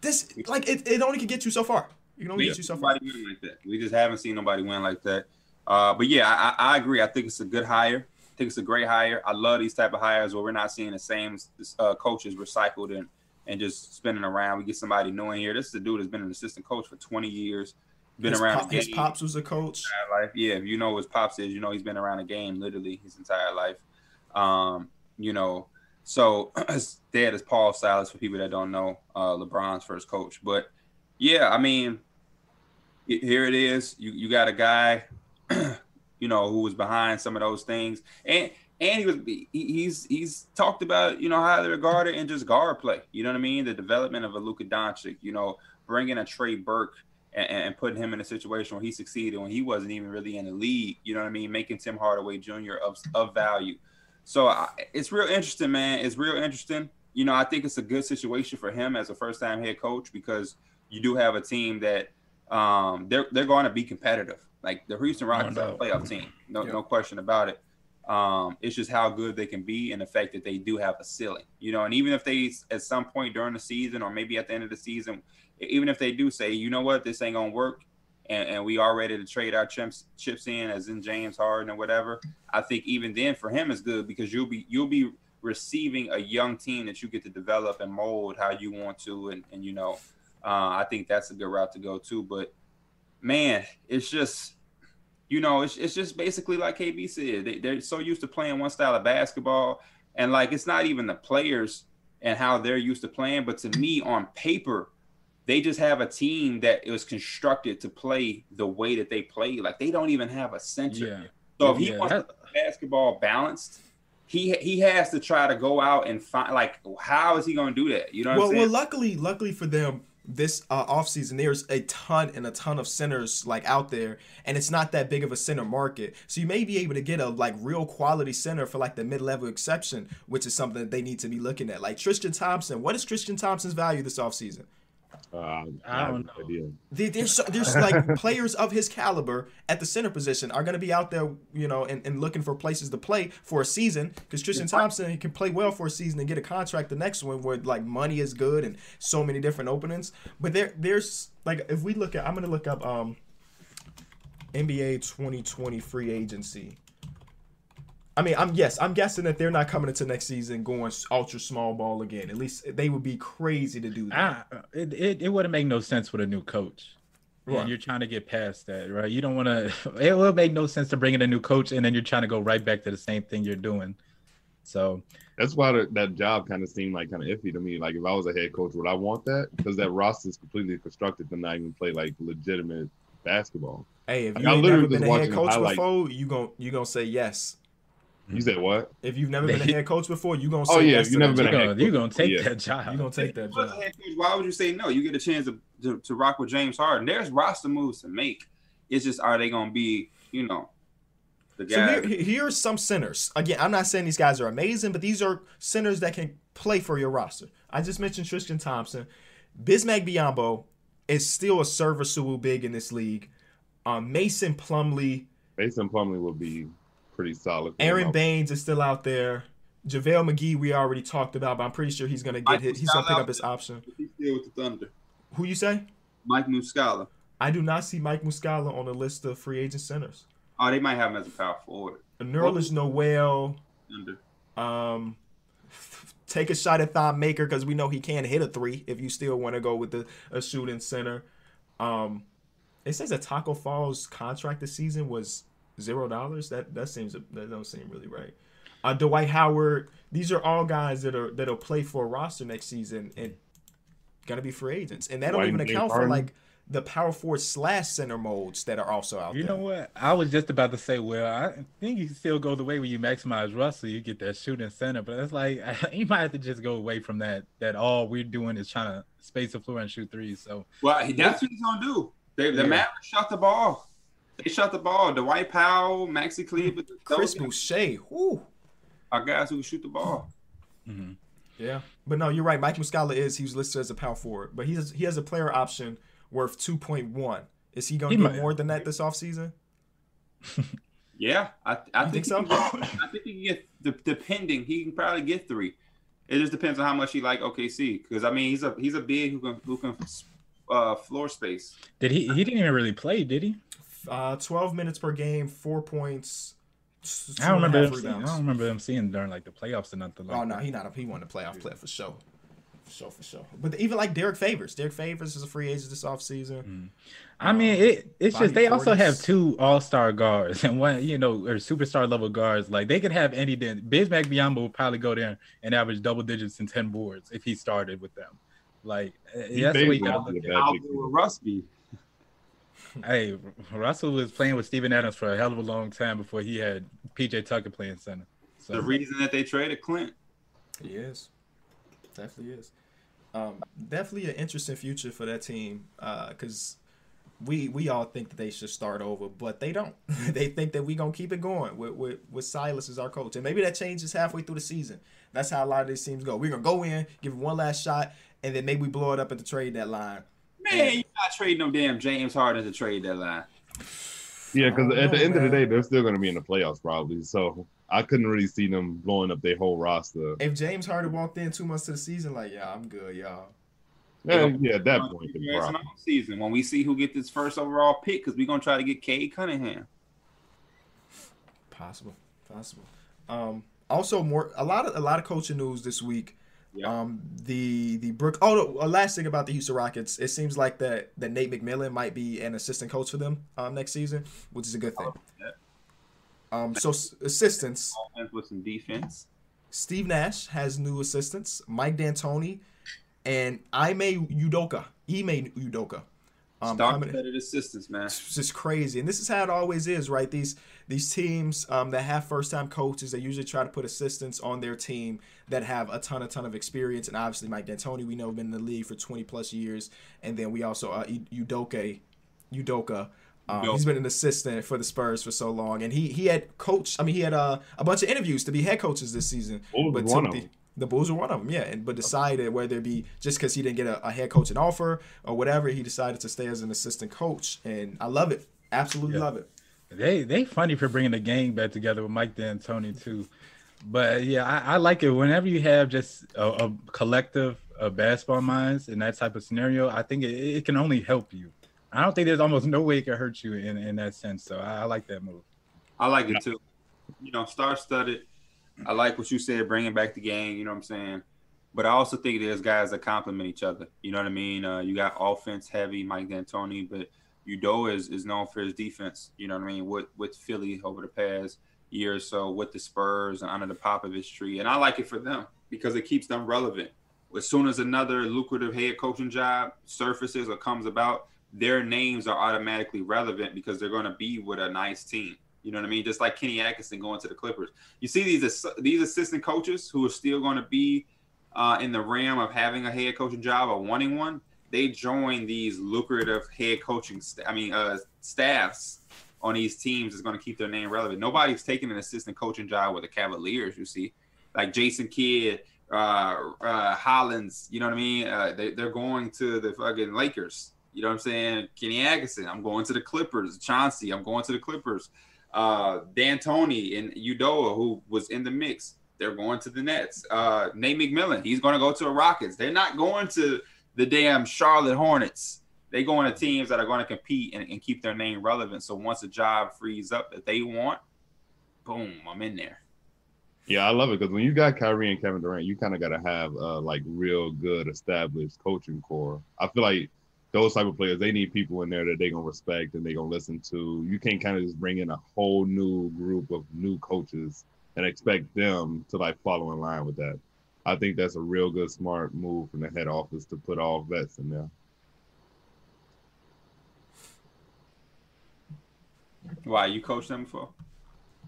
This like it, it only can get you so far. You can only yeah, get you so far. Like that. We just haven't seen nobody win like that. Uh, but yeah, I, I agree. I think it's a good hire. I think it's a great hire. I love these type of hires where we're not seeing the same uh, coaches recycled and and just spinning around. We get somebody new in here. This is a dude that's been an assistant coach for 20 years. Been his around pop, his pops was a coach. Life. Yeah, if you know what his pops is, you know he's been around the game literally his entire life. Um, you know, so his dad is Paul Silas for people that don't know, uh, LeBron's first coach. But yeah, I mean, it, here it is. You you got a guy, you know, who was behind some of those things, and and he was he, he's he's talked about you know highly regarded in just guard play. You know what I mean? The development of a Luka Doncic. You know, bringing a Trey Burke and, and putting him in a situation where he succeeded when he wasn't even really in the league. You know what I mean? Making Tim Hardaway Jr. of of value. So I, it's real interesting, man. It's real interesting. You know, I think it's a good situation for him as a first time head coach because you do have a team that um, they're they're going to be competitive. Like the Houston Rockets are a playoff team, no yeah. no question about it. Um, it's just how good they can be and the fact that they do have a ceiling, you know. And even if they, at some point during the season or maybe at the end of the season, even if they do say, you know what, this ain't gonna work, and, and we are ready to trade our chips chips in, as in James Harden or whatever, I think even then for him is good because you'll be you'll be receiving a young team that you get to develop and mold how you want to, and and you know, uh, I think that's a good route to go too. But man, it's just you know, it's, it's just basically like KB said. They, they're so used to playing one style of basketball, and like it's not even the players and how they're used to playing, but to me, on paper, they just have a team that was constructed to play the way that they play. Like they don't even have a center. Yeah. So if he yeah. wants basketball balanced, he he has to try to go out and find like how is he going to do that? You know. well, well, luckily, luckily for them, this uh, offseason there's a ton and a ton of centers like out there and it's not that big of a center market. So you may be able to get a like real quality center for like the mid-level exception which is something that they need to be looking at. Like tristan thompson what is tristan thompson's value this offseason uh, I don't know. There's there's like players of his caliber at the center position are going to be out there, you know, and, and looking for places to play for a season because Tristan Thompson he can play well for a season and get a contract the next one where like money is good and so many different openings. But there there's like if we look at I'm going to look up um NBA 2020 free agency I mean, I'm yes, I'm guessing that they're not coming into next season going ultra small ball again. At least they would be crazy to do that. I, it, it, it wouldn't make no sense with a new coach. Right. And you're trying to get past that, right? You don't want to. It will make no sense to bring in a new coach and then you're trying to go right back to the same thing you're doing. So that's why the, that job kind of seemed like kind of iffy to me. Like if I was a head coach, would I want that? Because that roster is completely constructed to not even play like legitimate basketball. Hey, if you like, never been a head coach before, you gon' you gonna say yes. You said what? If you've never been a head coach before, you gonna oh, say oh yeah, you never been a head coach. You gonna take yeah. that job. You're gonna take that job. Why would you say no? You get a chance to, to, to rock with James Harden. There's roster moves to make. It's just are they gonna be you know the guy? So here, here's some centers. Again, I'm not saying these guys are amazing, but these are centers that can play for your roster. I just mentioned Tristan Thompson, Bismack Biyombo is still a serviceable big in this league. Um, Mason Plumlee. Mason Plumlee will be pretty solid. Aron Baynes is still out there. JaVale McGee, we already talked about, but I'm pretty sure he's gonna get hit. He's gonna pick up his option. He's still with the Thunder. Who you say? Mike Muscala. I do not see Mike Muscala on the list of free agent centers. Oh, they might have him as a power forward. Nerlens Noel. Under. Um, take a shot at Thon Maker because we know he can hit a three if you still want to go with the a shooting center. Um, it says that Tacko Fall's contract this season was zero dollars. That that seems that don't seem really right. Uh, Dwight Howard. These are all guys that are that'll play for a roster next season and gonna be free agents, and that don't even account for like the power forward slash center modes that are also out you there. You know what? I was just about to say, well, I think you can still go the way where you maximize Russell, you get that shooting center, but it's like you might have to just go away from that. That all we're doing is trying to space the floor and shoot threes. So well, that's what he's gonna do. They, the yeah. Mavericks shot the ball. They shot the ball. Dwight Powell, Maxi Kleber, Chris Boucher. Whoo. Our guys who shoot the ball. Mm-hmm. Yeah, but no, you're right. Mike Muscala is he was listed as a power forward, but he has he has a player option worth two point one. Is he going to get more than that this offseason? yeah, I, I think, think, so. Get, I think he can get depending. He can probably get three. It just depends on how much he like OKC because I mean he's a he's a big who can who can uh, floor space. Did he? He didn't even really play, did he? Uh, 12 minutes per game, four points. I don't remember. Him seeing, I don't remember him seeing during like the playoffs or nothing. Like oh no, he not. He won the playoff player for sure. For sure, for sure. But even like Derrick Favors, Derrick Favors is a free agent this offseason. Mm. I um, mean, it, it's just they 40s. also have two All Star guards and one, you know, or superstar level guards. Like they could have any. Bismack Biyombo would probably go there and average double digits and ten boards if he started with them. Like he that's the way you gotta look at it. Rusty hey, Russell was playing with Steven Adams for a hell of a long time before he had PJ Tucker playing center. So The reason that they traded Clint. He is. Definitely is. Um, definitely an interesting future for that team because we we all think that they should start over, but they don't. they think that we gonna keep it going with, with with Silas as our coach, and maybe that changes halfway through the season. That's how a lot of these teams go. We're gonna go in, give it one last shot, and then maybe we blow it up at the trade deadline. Man, you're not trading no damn James Harden to trade deadline. Yeah, because I don't at the know, end of the day, they're still going to be in the playoffs probably. So I couldn't really see them blowing up their whole roster. If James Harden walked in two months to the season, like, yeah, I'm good, y'all. Yeah, yeah, at that point, they It's an probably. season when we see who get this first overall pick because we're gonna try to get Cade Cunningham. Possible, possible. Um, also, more a lot of a lot of coaching news this week. Yeah. Um, the the Brook. Oh, uh, last thing about the Houston Rockets. It seems like that that Nate McMillan might be an assistant coach for them um, next season, which is a good thing. yeah. Um, so assistants. Offense with some defense. Steve Nash has new assistants. Mike D'Antoni and Ime Udoka. Ime Udoka. Um, Start coming- competitive assistance, man. it's just crazy. And this is how it always is, right? These these teams um, that have first time coaches, they usually try to put assistants on their team that have a ton, a ton of experience. And obviously, Mike D'Antoni, we know, been in the league for 20 plus years. And then we also uh, Udoka, Udoka. Um, Udoka. he's been an assistant for the Spurs for so long, and he he had coached. I mean, he had uh, a bunch of interviews to be head coaches this season. Bulls but was one took of them. The Bulls were one of them, yeah. And but decided whether it be just because he didn't get a, a head coaching offer or whatever, he decided to stay as an assistant coach, and I love it. Absolutely Yeah. love it. They they funny for bringing the gang back together with Mike D'Antoni too, but yeah, I, I like it whenever you have just a, a collective of basketball minds in that type of scenario. I think it, it can only help you. I don't think there's almost no way it can hurt you in, in that sense. So I, I like that move. I like it too. You know, star studded. I like what you said, bringing back the game. You know what I'm saying? But I also think there's guys that complement each other. You know what I mean? Uh, you got offense heavy, Mike D'Antoni, but Udo is, is known for his defense. You know what I mean? With with Philly over the past year or so, with the Spurs and under the Popovich tree, and I like it for them because it keeps them relevant. As soon as another lucrative head coaching job surfaces or comes about, their names are automatically relevant because they're going to be with a nice team. You know what I mean? Just like Kenny Atkinson going to the Clippers. You see these these assistant coaches who are still going to be uh, in the realm of having a head coaching job or wanting one. They join these lucrative head coaching. St- I mean, uh, staffs on these teams is going to keep their name relevant. Nobody's taking an assistant coaching job with the Cavaliers. You see, like Jason Kidd, uh, uh, Hollins. You know what I mean? Uh, they, they're going to the fucking Lakers. You know what I'm saying? Kenny Atkinson. I'm going to the Clippers. Chauncey. I'm going to the Clippers. Uh, D'Antoni and Udoka, who was in the mix. They're going to the Nets. Uh, Nate McMillan. He's going to go to the Rockets. They're not going to the damn Charlotte Hornets. They going to teams that are going to compete and, and keep their name relevant. So once a job frees up that they want, boom, I'm in there. Yeah, I love it because when you got Kyrie and Kevin Durant, you kind of got to have uh, like real good established coaching core. I feel like those type of players, they need people in there that they're gonna respect and they're gonna listen to. You can't kind of just bring in a whole new group of new coaches and expect them to like follow in line with that. I think that's a real good, smart move from the head office to put all vets in there. Why you coached them before?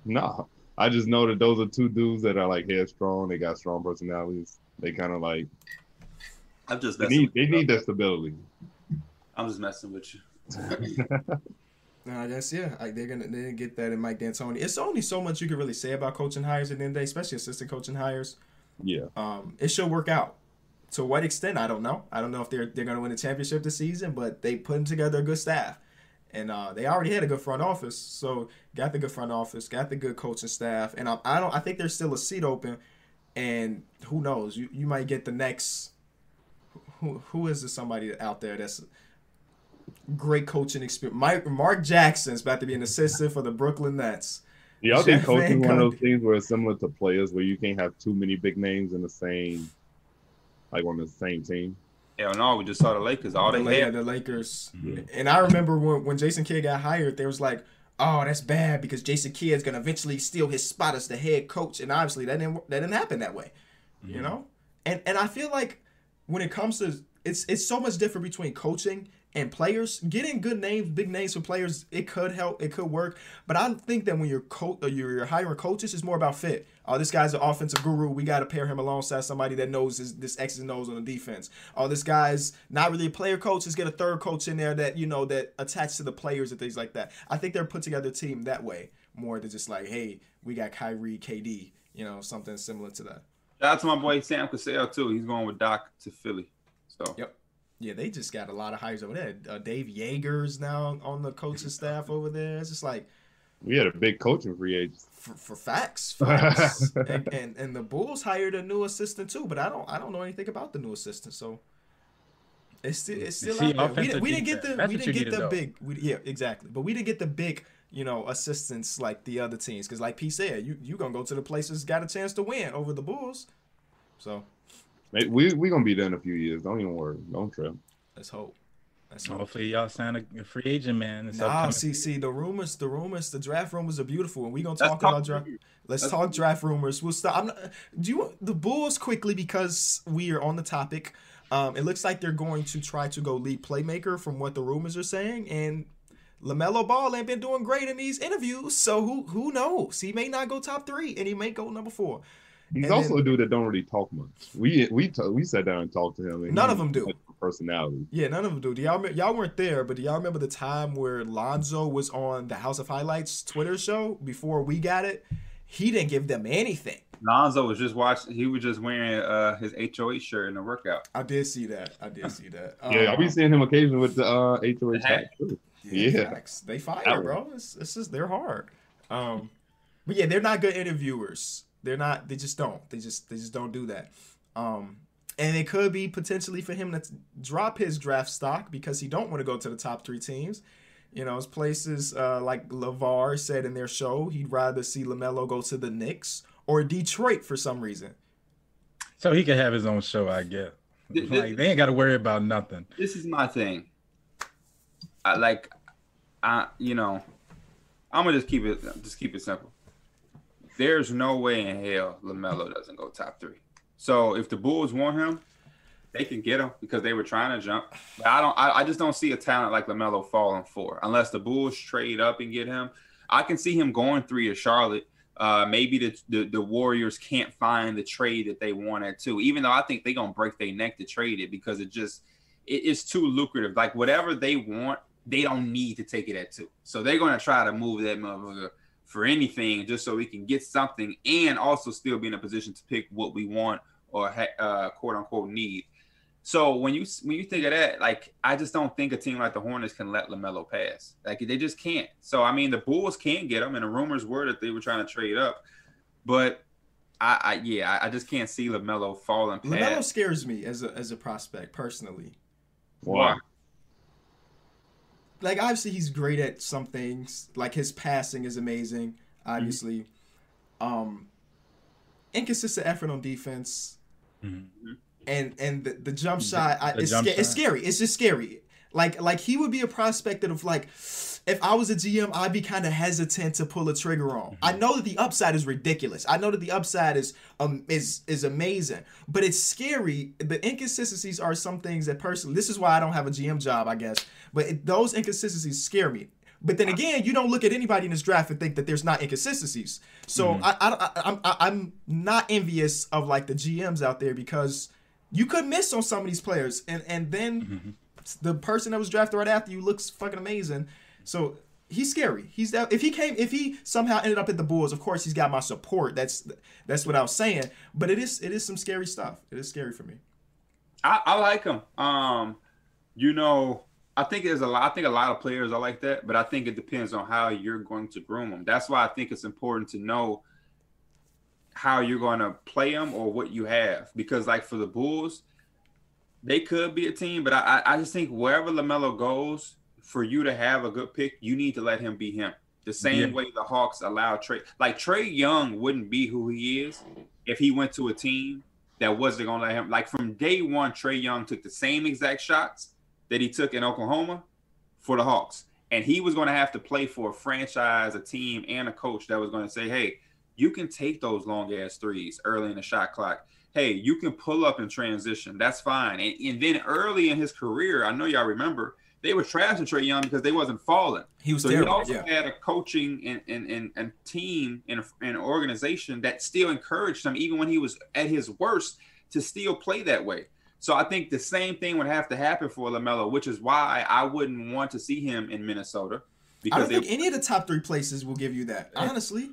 No, I just know that those are two dudes that are like headstrong. They got strong personalities. They kind of like I'm just they need they need that stability. I'm just messing with you. No, I guess yeah. I, they're gonna they didn't get that in Mike D'Antoni. It's only so much you can really say about coaching hires at the end of the day, especially assistant coaching hires. Yeah. Um, it should work out. To what extent, I don't know. I don't know if they're they're gonna win a championship this season, but they putting together a good staff, and uh, they already had a good front office. So got the good front office, got the good coaching staff, and I, I don't. I think there's still a seat open, and who knows? You you might get the next. Who who is this somebody out there that's great coaching experience? Mike Mark Jackson's about to be an assistant for the Brooklyn Nets. Do y'all think coaching Van one of those things where it's similar to players where you can't have too many big names in the same, like on the same team? Hell no, we just saw the Lakers. All the, they La- had. the Lakers. Yeah. And I remember when, when Jason Kidd got hired, there was like, oh, that's bad because Jason Kidd's gonna eventually steal his spot as the head coach, and obviously that didn't that didn't happen that way, you mm-hmm. know. And and I feel like when it comes to it's it's so much different between coaching and players getting good names, big names for players, it could help, it could work. But I think that when you're co- uh, you're, you're hiring coaches, it's more about fit. Oh, this guy's an offensive guru. We got to pair him alongside somebody that knows his, this X and knows on the defense. Oh, this guy's not really a player coach. Let's get a third coach in there that you know that attached to the players and things like that. I think they're put together a team that way more than just like, hey, we got Kyrie, KD, you know, something similar to that. Shout out to my boy Sam Cassell too. He's going with Doc to Philly. So yep. Yeah, they just got a lot of hires over there. Uh, Dave Joerger's now on the coaching staff over there. It's just like we had a big coaching free agent. For, for facts, facts. and, and, and the Bulls hired a new assistant too, but I don't I don't know anything about the new assistant. So it's still it's still See, out there. We, didn't- we didn't get the That's we didn't get the know. big we, yeah exactly, but we didn't get the big you know assistants like the other teams because like P said, you you gonna go to the places got a chance to win over the Bulls. So Mate, We we gonna be there in a few years. Don't even worry. Don't trip. let's hope. Let's hope. Hopefully, y'all sign a, a free agent, man. It's Nah, upcoming. see, see, the rumors, the rumors, the draft rumors are beautiful, and we gonna talk talk about draft. Let's Let's- talk draft rumors. We'll stop. I'm not, do you want the Bulls quickly because we are on the topic? Um, it looks like they're going to try to go lead playmaker from what the rumors are saying, and Lamelo Ball ain't been doing great in these interviews, so who who knows? He may not go top three, and he may go number four. He's And also then- a dude that don't really talk much. We we t- we sat down and talked to him. And None of them do. Personality. Yeah, none of them do. Do y'all y'all weren't there, but do y'all remember the time where Lonzo was on the House of Highlights Twitter show before we got it? He didn't give them anything. Lonzo was just watching. He was just wearing uh, his HOH shirt in the workout. I did see that. I did see that. Yeah, I be Um, seeing him occasionally with the uh, HOH The hat. hat. yeah, yeah. they fire, bro. It's, it's just they're hard. Um, but yeah, they're not good interviewers. They're not. They just don't. They just they just don't do that. Um, and it could be potentially for him to drop his draft stock because he don't want to go to the top three teams. You know, it's places uh, like Lavar said in their show, he'd rather see Lamelo go to the Knicks or Detroit for some reason. so he can have his own show, I guess. Th- th- Like they ain't got to worry about nothing. This is my thing. I like, I you know, I'm gonna just keep it just keep it simple. There's no way in hell Lamelo doesn't go top three. So if the Bulls want him, they can get him because they were trying to jump. But I don't. I, I just don't see a talent like Lamelo falling four unless the Bulls trade up and get him. I can see him going three to Charlotte. Uh, maybe the, the the Warriors can't find the trade that they want at two. Even though I think they're gonna break their neck to trade it because it just it's too lucrative. Like whatever they want, they don't need to take it at two. So they're gonna try to move that motherfucker for anything just so we can get something and also still be in a position to pick what we want or ha- uh, quote unquote need. So when you when you think of that, like I just don't think a team like the Hornets can let Lamelo pass. Like they just can't. So I mean, the Bulls can get him, and the rumors were that they were trying to trade up, but I, I yeah, I, I just can't see Lamelo falling Lamelo scares me as a as a prospect personally. Why? Like obviously he's great at some things. Like his passing is amazing, obviously. Um inconsistent effort on defense. And and the, the jump shot, I, the it's, jump sca- it's scary. It's just scary. Like like he would be a prospect of like if I was a GM, I'd be kind of hesitant to pull a trigger on. I mm-hmm. know that the upside is ridiculous. I know that the upside is um is is amazing, but it's scary. The inconsistencies are some things that personally. This is why I don't have a GM job, I guess. But it, those inconsistencies scare me. But then again, you don't look at anybody in this draft and think that there's not inconsistencies. So mm-hmm. I, I, I, I'm I, I'm not envious of like the GMs out there because you could miss on some of these players, and and then mm-hmm. the person that was drafted right after you looks fucking amazing. So he's scary. He's that if he came if he somehow ended up at the Bulls, of course he's got my support. That's that's what I was saying. But it is it is some scary stuff. It is scary for me. I, I like him. Um, you know, I think there's a lot. I think a lot of players are like that, but I think it depends on how you're going to groom them. That's why I think it's important to know how you're going to play them or what you have. Because like for the Bulls, they could be a team, but I I I just think wherever Lamelo goes, for you to have a good pick, you need to let him be him. The same Yeah. way the Hawks allow Trey, like Trey Young wouldn't be who he is if he went to a team that wasn't going to let him. Like from day one, Trey Young took the same exact shots that he took in Oklahoma for the Hawks, and he was going to have to play for a franchise, a team, and a coach that was going to say, "Hey, you can take those long ass threes early in the shot clock. Hey, you can pull up in transition. That's fine." And, and then early in his career, I know y'all remember they were trashing Trey Young because they wasn't falling. He was So terrible. he also yeah. had a coaching and, and, and, and team and, and an organization that still encouraged him, even when he was at his worst, to still play that way. So I think the same thing would have to happen for Lamelo, which is why I wouldn't want to see him in Minnesota Because I don't think any of the top three places will give you that. Honestly,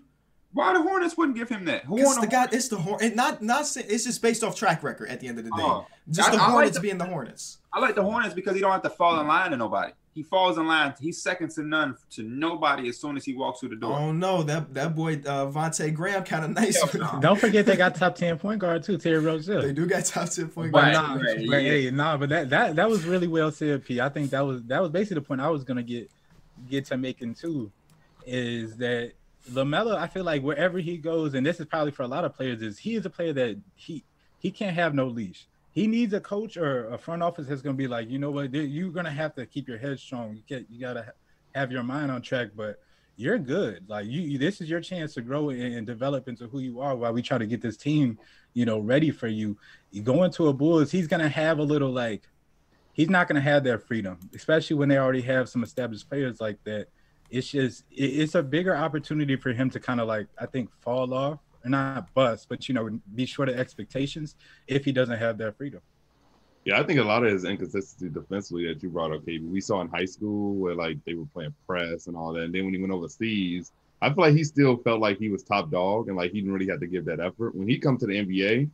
why the Hornets wouldn't give him that? Who because won the the guy? It's the horn—not—not it's just based off track record at the end of the day. Oh, just I- the I like Hornets the- being the Hornets. I like the Hornets because he don't have to fall in line to nobody. He falls in line. He's second to none to nobody as soon as he walks through the door. Oh no, that that boy uh, Vontae Graham kind of nice. Hell with no. Don't forget they got top ten point guard too, Terry Rozier. They do got top ten point But guard. nah, right, but yeah. hey, nah, but that that that was really well said, P. I think that was that was basically the point I was gonna get get to making too, is that Lamelo. I feel like wherever he goes, and this is probably for a lot of players, is he is a player that he he can't have no leash. He needs a coach or a front office that's gonna be like, you know what, you're gonna have to keep your head strong. You get you gotta have your mind on track, but you're good. Like you, this is your chance to grow and, and develop into who you are while we try to get this team, you know, ready for you. You go into a Bulls, he's gonna have a little like he's not gonna have that freedom, especially when they already have some established players like that. It's just it's a bigger opportunity for him to kind of like I think fall off or not bust, but you know, be short of expectations if he doesn't have that freedom. Yeah, I think a lot of his inconsistency defensively that you brought up, KB, we saw in high school where like they were playing press and all that. And then when he went overseas, I feel like he still felt like he was top dog and like he didn't really have to give that effort. When he comes to the NBA,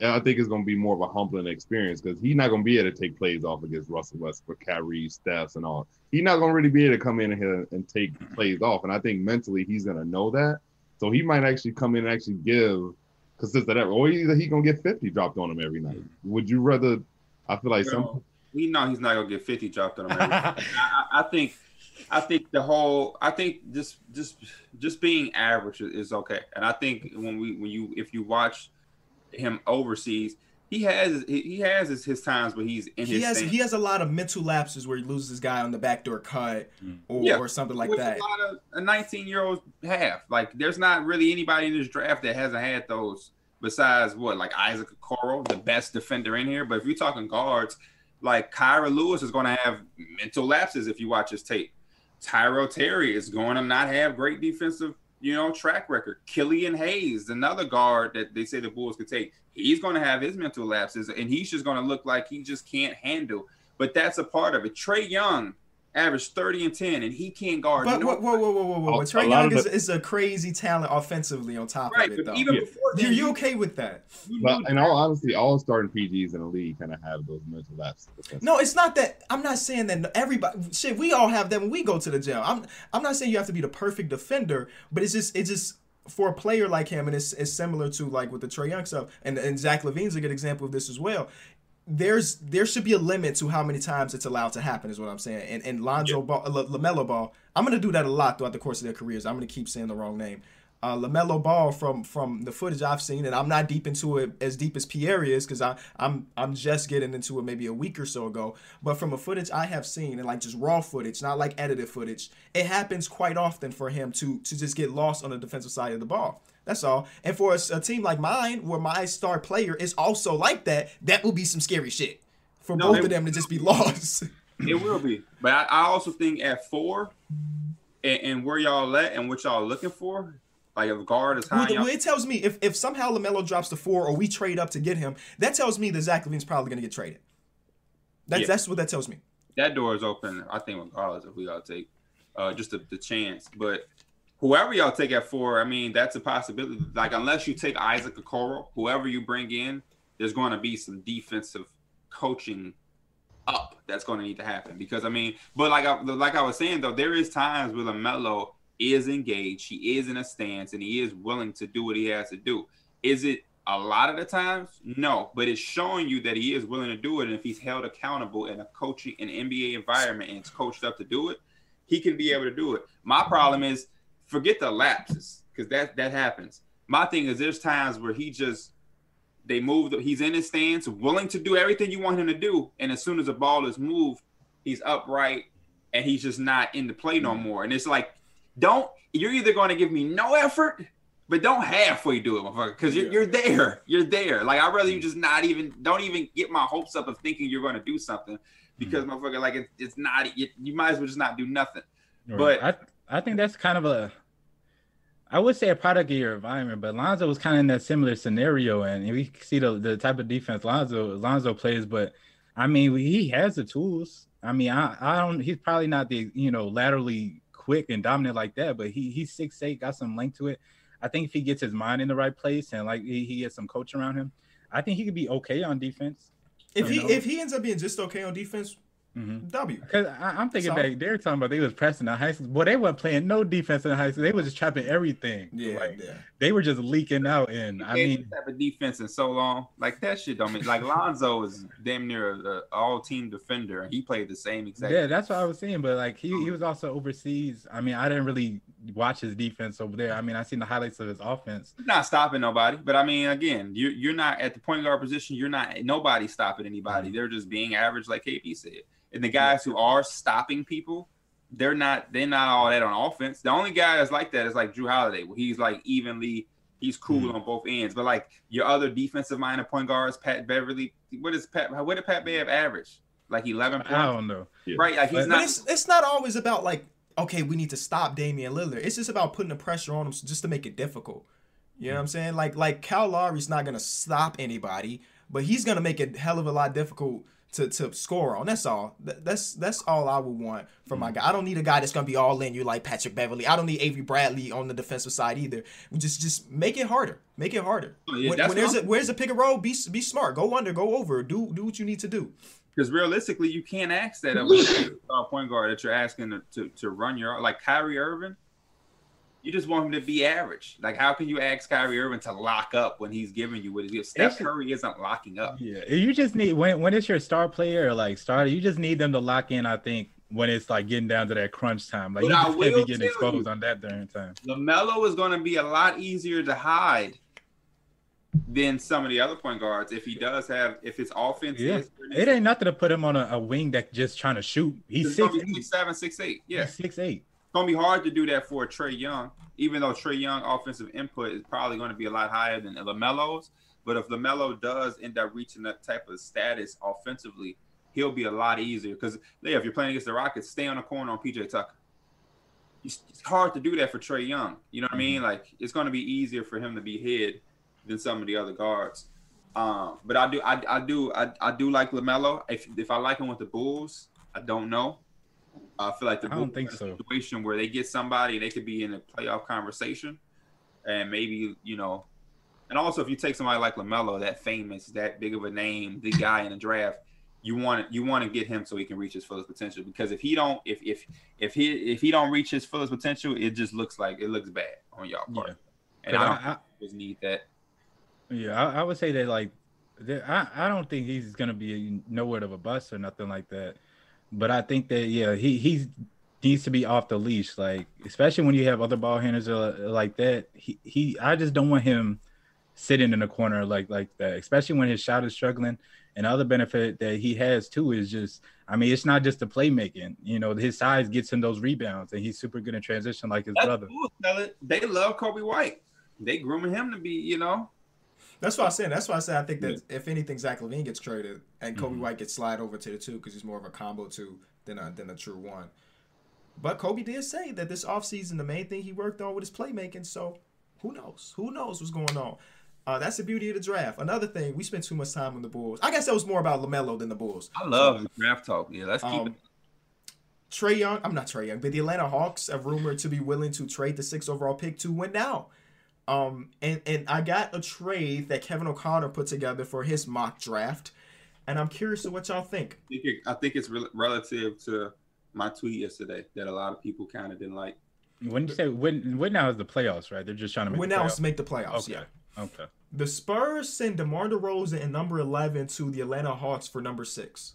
I think it's going to be more of a humbling experience because he's not going to be able to take plays off against Russell Westbrook, Kyrie, Stephs, and all. He's not going to really be able to come in here and take plays off. And I think mentally he's going to know that. So he might actually come in and actually give consistent effort. Or either he going to get 50 dropped on him every night. Would you rather? I feel like some. Well, we know he's not gonna get 50 dropped on him. every- I, I- I think, I think the whole, I think just just just being average is, is okay. And I think when we when you if you watch him overseas, he has he, has his, his times where he's in He his has stance. he has a lot of mental lapses where he loses his guy on the backdoor cut Mm. or, Yeah. or something like that. a lot of a 19 year old have. Like, there's not really anybody in this draft that hasn't had those besides what, like Isaac Okoro, the best defender in here. But if you're talking guards, like Kira Lewis is going to have mental lapses if you watch his tape. Tyrell Terry is going to not have great defensive, you know, track record. Killian Hayes, another guard that they say the Bulls could take, he's going to have his mental lapses, and he's just going to look like he just can't handle. But that's a part of it. Trey Young averaged 30 and 10, and he can't guard. But no- whoa, whoa, whoa, whoa, whoa, whoa! A- Trey Young is, is a crazy talent offensively on top right, of it, though. even Yeah. before you then, you okay with that? you But in all honesty, all starting PGs in the league kind of have those mental lapses. No, it's not that. I'm not saying that everybody. Shit, we all have that when we go to the gym. I'm. I'm not saying you have to be the perfect defender, but it's just. It's just for a player like him, and it's, it's similar to like with the Trey Young stuff, and and Zach LaVine's a good example of this as well. There's there should be a limit to how many times it's allowed to happen, is what I'm saying. And and Lonzo Ball, uh, L- Lamelo Ball, I'm gonna do that a lot throughout the course of their careers. I'm gonna keep saying the wrong name. Uh, Lamelo Ball from from the footage I've seen, and I'm not deep into it as deep as Pierre is because I I'm I'm just getting into it maybe a week or so ago. But from a footage I have seen and like just raw footage, not like edited footage, it happens quite often for him to to just get lost on the defensive side of the ball. That's all. And for a, a team like mine, where my star player is also like that, that will be some scary shit for No, both it- of them to just be lost. It will be. But I, I also think at four and, and where y'all at and what y'all looking for, like if guard is high, the- well, it tells me if, if somehow Lamelo drops to four or we trade up to get him, that tells me that Zach LaVine's probably going to get traded. That's Yeah. that's what that tells me. that door is open. I think regardless if we all take uh, just the, the chance. But whoever y'all take at four, I mean, that's a possibility. Like unless you take Isaac Okoro, whoever you bring in, there's going to be some defensive coaching up that's going to need to happen because I mean, but like I like I was saying though, there is times where Lamelo is engaged, he is in a stance, and he is willing to do what he has to do. Is it a lot of the times? No, but it's showing you that he is willing to do it, and if he's held accountable in a coaching an NBA environment and is coached up to do it, he can be able to do it. My problem is forget the lapses because that that happens. My thing is there's times where he just they move. He's in his stance, willing to do everything you want him to do, and as soon as the ball is moved, he's upright and he's just not in the play no mm-hmm. more. And it's like, don't you're either going to give me no effort, but don't halfway do it, motherfucker, because you're, Yeah. you're there. You're there. Like I'd rather you mm. just not even don't even get my hopes up of thinking you're going to do something because mm. motherfucker, like it, it's not. It, you might as well just not do nothing. Right. But- I I think that's kind of a I would say a product of your environment, but Lonzo was kind of in that similar scenario, and we see the, the type of defense Lonzo Lonzo plays. But I mean, he has the tools. I mean, I, I don't. He's probably not the you know laterally quick and dominant like that, but he he's six eight, got some length to it. I think if he gets his mind in the right place and like he, he gets some coach around him, I think he could be okay on defense. If he know? if he ends up being just okay on defense, Mm-hmm. W. Because I'm thinking So- back, they were talking about they was pressing in high school. Boy, they weren't playing no defense in high school. They was just trapping everything. Yeah, Like, yeah. they were just leaking out. And You I mean, have a defense in so long. Like that shit don't mean like Lonzo is damn near a, all team defender, and he played the same exact. yeah, that's what I was saying. But like he, he was also overseas. I mean, I didn't really watch his defense over there. I mean, I've seen the highlights of his offense. He's not stopping nobody. But I mean, again, you you're not at the point guard position. You're not nobody stopping anybody. They're just being average, like KP said. And the guys who are stopping people, they're not they're not all that on offense. The only guy that's like that is like Jrue Holiday, where he's like evenly. He's cool Mhm. on both ends, but like your other defensive minded point guards, Pat Beverley. What is Pat? What did Pat Bev average? Like eleven points, I don't know. right? Like he's But- But not. it's it's not always about like okay, we need to stop Damian Lillard. It's just about putting the pressure on him just to make it difficult. You know what I'm saying? Like like Kyle Lowry's not gonna stop anybody, but he's gonna make it hell of a lot difficult to, to score on. That's all. Th- That's that's all I would want from my guy. I don't need a guy that's gonna be all in you like Patrick Beverley. I don't need Avery Bradley on the defensive side either. Just just make it harder. Make it harder. Oh, yeah, when when there's a where's a pick and roll, be be smart. Go under, go over. Do do what you need to do. Because realistically, you can't ask that of a uh, point guard that you're asking to, to, to run your like Kyrie Irving. You just want him to be average. Like, how can you ask Kyrie Irving to lock up when he's giving you what he's giving? Steph Curry isn't locking up. Yeah, you just need when when it's your star player or like starter, you just need them to lock in. I think when it's like getting down to that crunch time, like But you just can't be getting exposed you- on that during time. Lamelo is going to be a lot easier to hide than some of the other point guards if he does have if his offense Yeah. is. It ain't nothing to put him on a, a wing that just trying to shoot. He's six eight. six seven, six eight. Yeah, He's six eight. it's gonna be hard to do that for Trey Young, even though Trey Young offensive input is probably going to be a lot higher than Lamelo's. But if Lamelo does end up reaching that type of status offensively, he'll be a lot easier. Because yeah, if you're playing against the Rockets, stay on the corner on PJ Tucker. It's, it's hard to do that for Trey Young. You know what I mm-hmm. mean? Like it's going to be easier for him to be hid than some of the other guards. Um, but I do, I, I do, I, I do like Lamelo. If if I like him with the Bulls, I don't know. I feel like the I don't Bulls think are in a so. situation where they get somebody they could be in a playoff conversation, and maybe you know, and also if you take somebody like Lamelo, that famous, that big of a name, the guy in the draft, you want to you want to get him so he can reach his fullest potential. Because if he don't, if if if he if he don't reach his fullest potential, it just looks like it looks bad on y'all part. Yeah. And I I- I- just need that. Yeah, I, I would say that like, there, I I don't think he's gonna be nowhere of a bust or nothing like that. But I think that yeah, he he needs to be off the leash, like especially when you have other ball handlers uh, like that. He he, I just don't want him sitting in the corner like like that, especially when his shot is struggling. And other benefit that he has too is just, I mean, it's not just the playmaking. You know, his size gets him those rebounds, and he's super good in transition, like his That's brother. cool. They love Coby White. They grooming him to be, you know. That's what I said. That's why I said I think that if anything, Zach LaVine gets traded and Coby Mhm. White gets slide over to the two because he's more of a combo two than a than a true one. But Coby did say that this offseason, the main thing he worked on was his playmaking. So who knows? Who knows what's going on? Uh, that's the beauty of the draft. Another thing, we spent too much time on the Bulls. I guess that was more about Lamelo than the Bulls. I love the draft talk. Yeah, let's keep Um, it. Trey Young, I'm not Trey Young, but the Atlanta Hawks have rumored to be willing to trade the six overall pick to win now. Um, and and I got a trade that Kevin O'Connor put together for his mock draft, and I'm curious to what y'all think. I think, it, I think it's rel relative to my tweet yesterday that a lot of people kind of didn't like. When you say when when now is the playoffs, right? They're just trying to make Win the now playoffs. is to make the playoffs. Okay. Yeah. Okay. The Spurs send DeMar DeRozan and number 11 to the Atlanta Hawks for number six.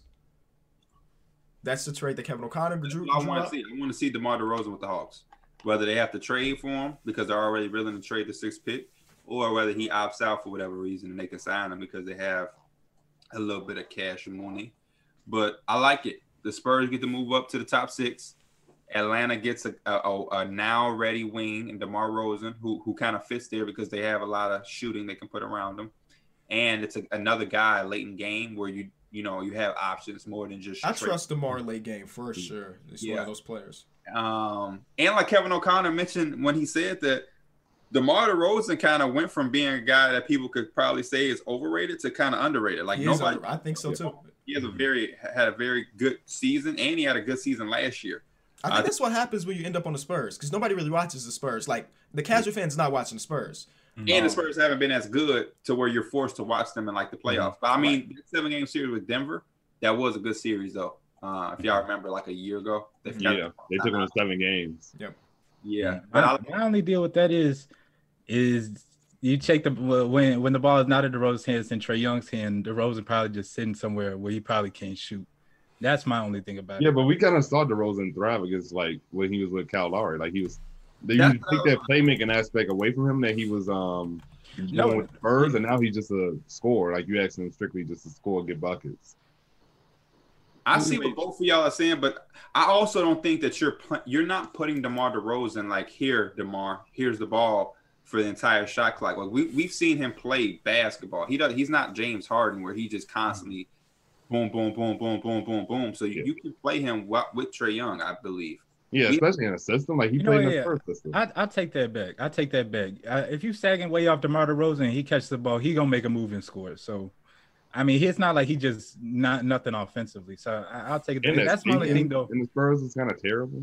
That's the trade that Kevin O'Connor drew. I want to see. I want to see DeMar DeRozan with the Hawks. Whether they have to trade for him because they're already willing to trade the sixth pick, or whether he opts out for whatever reason and they can sign him because they have a little bit of cash and money. But I like it. The Spurs get to move up to the top six. Atlanta gets a, a, a now ready wing and DeMar Rosen, who who kind of fits there because they have a lot of shooting they can put around them. and it's a, another guy late in game where you you know you have options more than just. I trust Demar late game for sure. He's one of those players. Um, and like Kevin O'Connor mentioned when he said that DeMar DeRozan kind of went from being a guy that people could probably say is overrated to kind of underrated. Like He nobody, under- I think so too. he has a very had a very good season, and he had a good season last year. I think I- that's what happens when you end up on the Spurs because nobody really watches the Spurs. Like the casual fans not watching the Spurs. And Um, the Spurs haven't been as good to where you're forced to watch them in like the playoffs. But I mean, the seven game series with Denver, that was a good series though. Uh, if y'all remember, like a year ago, they forgot- Yeah, they took him to seven games. Yep. yeah. But my, my only deal with that is, is you take the when when the ball is not in DeRozan's hands and Trey Young's hand, DeRozan probably just sitting somewhere where he probably can't shoot. That's my only thing about Yeah, it. Yeah, but we kind of saw DeRozan thrive against like when he was with Kyle Lowry. Like he was, they That's, used to take that playmaking aspect away from him that he was um No. doing with Spurs, and now he's just a scorer. Like you asked him strictly just to score, get buckets. I see what both of y'all are saying, but I also don't think that you're pl- you're not putting DeMar DeRozan like here, DeMar, here's the ball for the entire shot clock. Like we we've seen him play basketball. He does. He's not James Harden where he just constantly boom, boom, boom, boom, boom, boom, boom. So you, Yeah. you can play him wa- with Trey Young, I believe. Yeah, especially in a system like he You know played in what, the yeah. first system. I I take that back. I take that back. Uh, if you sagging way off DeMar DeRozan, and he catches the ball, he gonna make a move and score. So, I mean, it's not like he just not nothing offensively. So I, I'll take it. And That's my only thing though. In the Spurs is kind of terrible.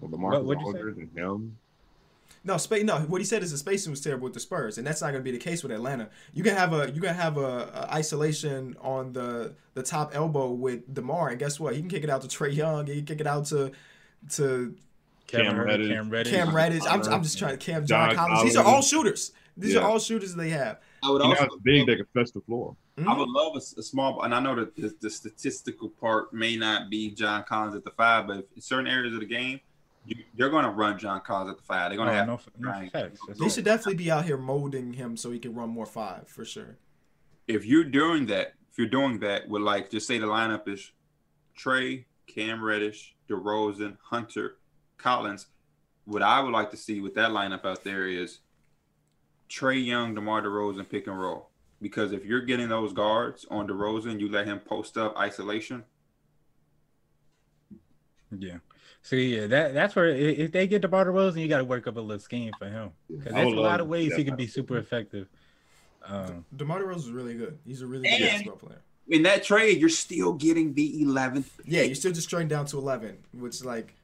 With the Marcus what'd? Aldridge and him. No, space. No, what he said is the spacing was terrible with the Spurs, and that's not going to be the case with Atlanta. You can have a you can have a, a isolation on the the top elbow with Demar, and guess what? He can kick it out to Trey Young. He can kick it out to to Kevin Cam Reddish, Reddish. Cam Reddish. Cam Reddish. I'm, I'm just trying. To cam John, John Collins. These are all shooters. These Yeah. are all shooters they have. I would You know, also it's big they can stretch the floor. I mm-hmm. would love a small, and I know that the, the statistical part may not be John Collins at the five, but in certain areas of the game, you, they're going to run John Collins at the five. They're going to Oh, have no, no Right. facts. They should definitely be out here molding him so he can run more five for sure. if you're doing that, if you're doing that with like just say the lineup is Trey, Cam Reddish, DeRozan, Hunter, Collins, what I would like to see with that lineup out there is Trey Young, DeMar DeRozan pick and roll. Because if you're getting those guards on DeRozan, you let him post up isolation. Yeah. So yeah, that that's where if they get to Barter Rose, you got to work up a little scheme for him because there's a lot of ways see he that can be super effective. Um, DeMar DeRozan is really good. He's a really good And- basketball player. In that trade, you're still getting the 11th. Yeah, you're still just trading down to 11, which like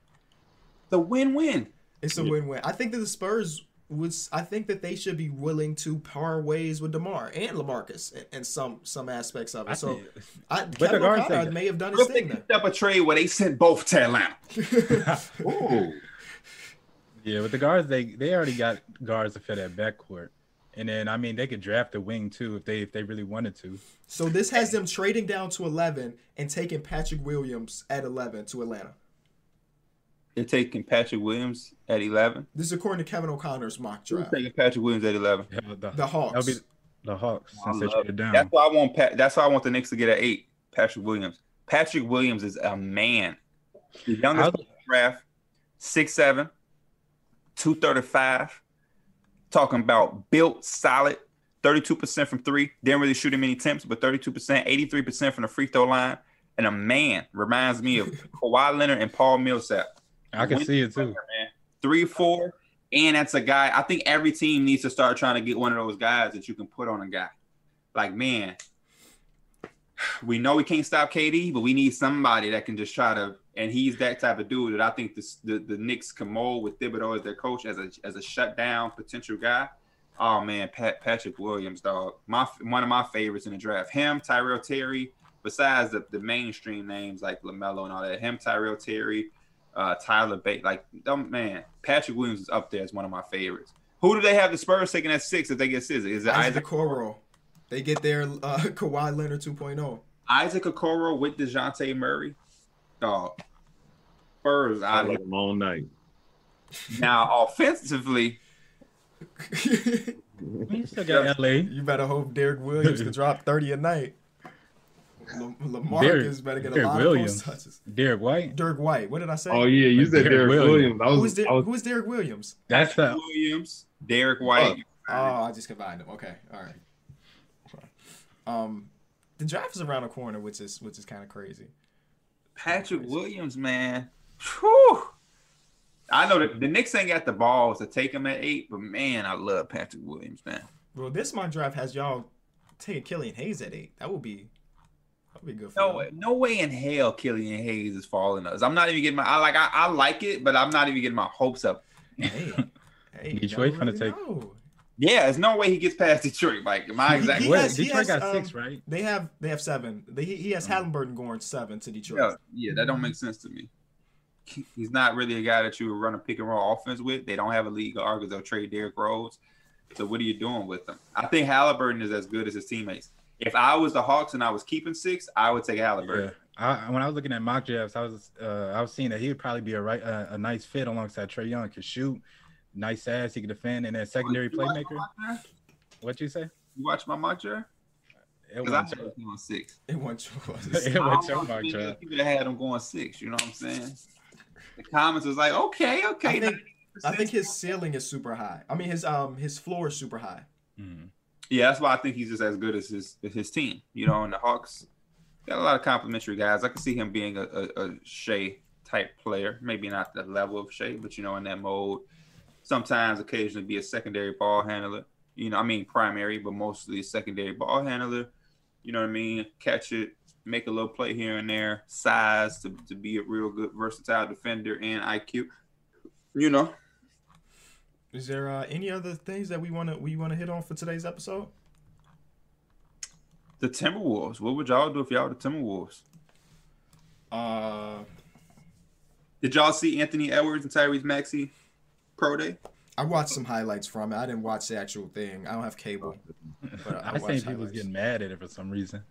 The win-win. It's a win-win. I think that the Spurs was. I think that they should be willing to par ways with Demar and Lamarcus in, in some some aspects of it. I so I, the Kevin guards O'Connor they- may have done What his if they thing picked up a trade where they sent both to Atlanta? there. Oh, yeah, with the guards, they they already got guards to fit that backcourt, and then I mean they could draft a wing too if they if they really wanted to. so this has them trading down to 11 and taking Patrick Williams at 11 to Atlanta. They're taking Patrick Williams at 11. This is according to Kevin O'Connor's mock draft. Who's draft. taking Patrick Williams at 11? Yeah, the, The Hawks. That'll be the Hawks I since they traded it. down. That's why I want Pat. That's why I want the Knicks to get at eight. Patrick Williams. Patrick Williams is a man. The youngest I'll- player in draft, six seven, two thirty five. Talking about built, solid, thirty two percent from three. Didn't really shoot him many attempts, but thirty two percent, eighty three percent from the free throw line. And a man reminds me of Kawhi Leonard and Paul Millsap. I can see it too. man. Three, four, and that's a guy. I think every team needs to start trying to get one of those guys that you can put on a guy. Like, man, we know we can't stop KD, but we need somebody that can just try to. And he's that type of dude that I think this, the the Knicks can mold with Thibodeau as their coach as a as a shutdown potential guy. Oh man, Pat, Patrick Williams, dog, my one of my favorites in the draft. Him, Tyrell Terry. Besides the, the mainstream names like Lamelo and all that, him, Tyrell Terry, uh, Tyler Bate, like um, man, Patrick Williams is up there as one of my favorites. Who do they have the Spurs taking at six if they get six? Is it Isaac Isaac Okoro. They get their uh, Kawhi Leonard oh. 2.0. Isaac Okoro with Dejounte Murray? Dog. Spurs out of like here. a long night. Now offensively, You still got LA. you better hope Derek Williams can drop 30 a night. La- Lamarcus Derek- better get a Derek lot Williams. of post touches. Derrick White. Dirk White. What did I say? Oh yeah, you Like said Derek Derek Williams. Williams. Was, who is Der- was who is Derek Williams? That's the Williams, Derrick White. Oh, I just combined them. Okay, all right. Um, the draft is around the corner, which is which is kind of crazy. Patrick Williams, man. Whew. I know that the Knicks ain't got the balls to take him at eight, but man, I love Patrick Williams, man. Bro, this my draft has y'all taking Killian Hayes at eight. That would be that would be good for No way, no way in hell Killian Hayes is falling us. I'm not even getting my I like I, I like it, but I'm not even getting my hopes up. Hey, hey, you Detroit never finna really take- know. Yeah, there's no way he gets past Detroit. Like my exact he What? has- Detroit has, got six, um, right? They have they have seven. They, he, he has Halliburton going seven to Detroit. yeah, yeah, that don't make sense to me. He's not really a guy that you would run a pick and roll offense with. They don't have a league or because they'll trade Derrick Rose. So what are you doing with them? I think Halliburton is as good as his teammates. If I was the Hawks and I was keeping six, I would take Halliburton. Yeah. I, when I was looking at mock drafts, I was uh, I was seeing that he would probably be a right uh, a nice fit alongside Trey Young. Could shoot, nice ass, he could defend, and then secondary You playmaker. mock draft? What you say? You watch my mock draft? It Because I was, had him going six. It went yours. it I was don't your know mock if draft. People that had him going six. You know what I'm saying? The comments was like, okay, okay. I think- I think his ceiling is super high. I mean his um his floor is super high. Mhm. Yeah, that's why I think he's just as good as his as his team. You know, and the Hawks got a lot of complimentary guys. I can see him being a, a, a Shai type player. Maybe not the level of Shai, but you know, in that mode. Sometimes, occasionally, be a secondary ball handler. You know, I mean primary, but mostly secondary ball handler. You know what I mean? Catch it, make a little play here and there. Size to, to be a real good versatile defender and IQ. You know, Is there uh, any other things that we wanna we wanna hit on for today's episode? the Timberwolves. What would y'all do if y'all were the Timberwolves? Uh, Did y'all see Anthony Edwards and Tyrese Maxey pro day? I watched some highlights from it. I didn't watch the actual thing. I don't have cable. But I I watched seen people was getting mad at it for some reason.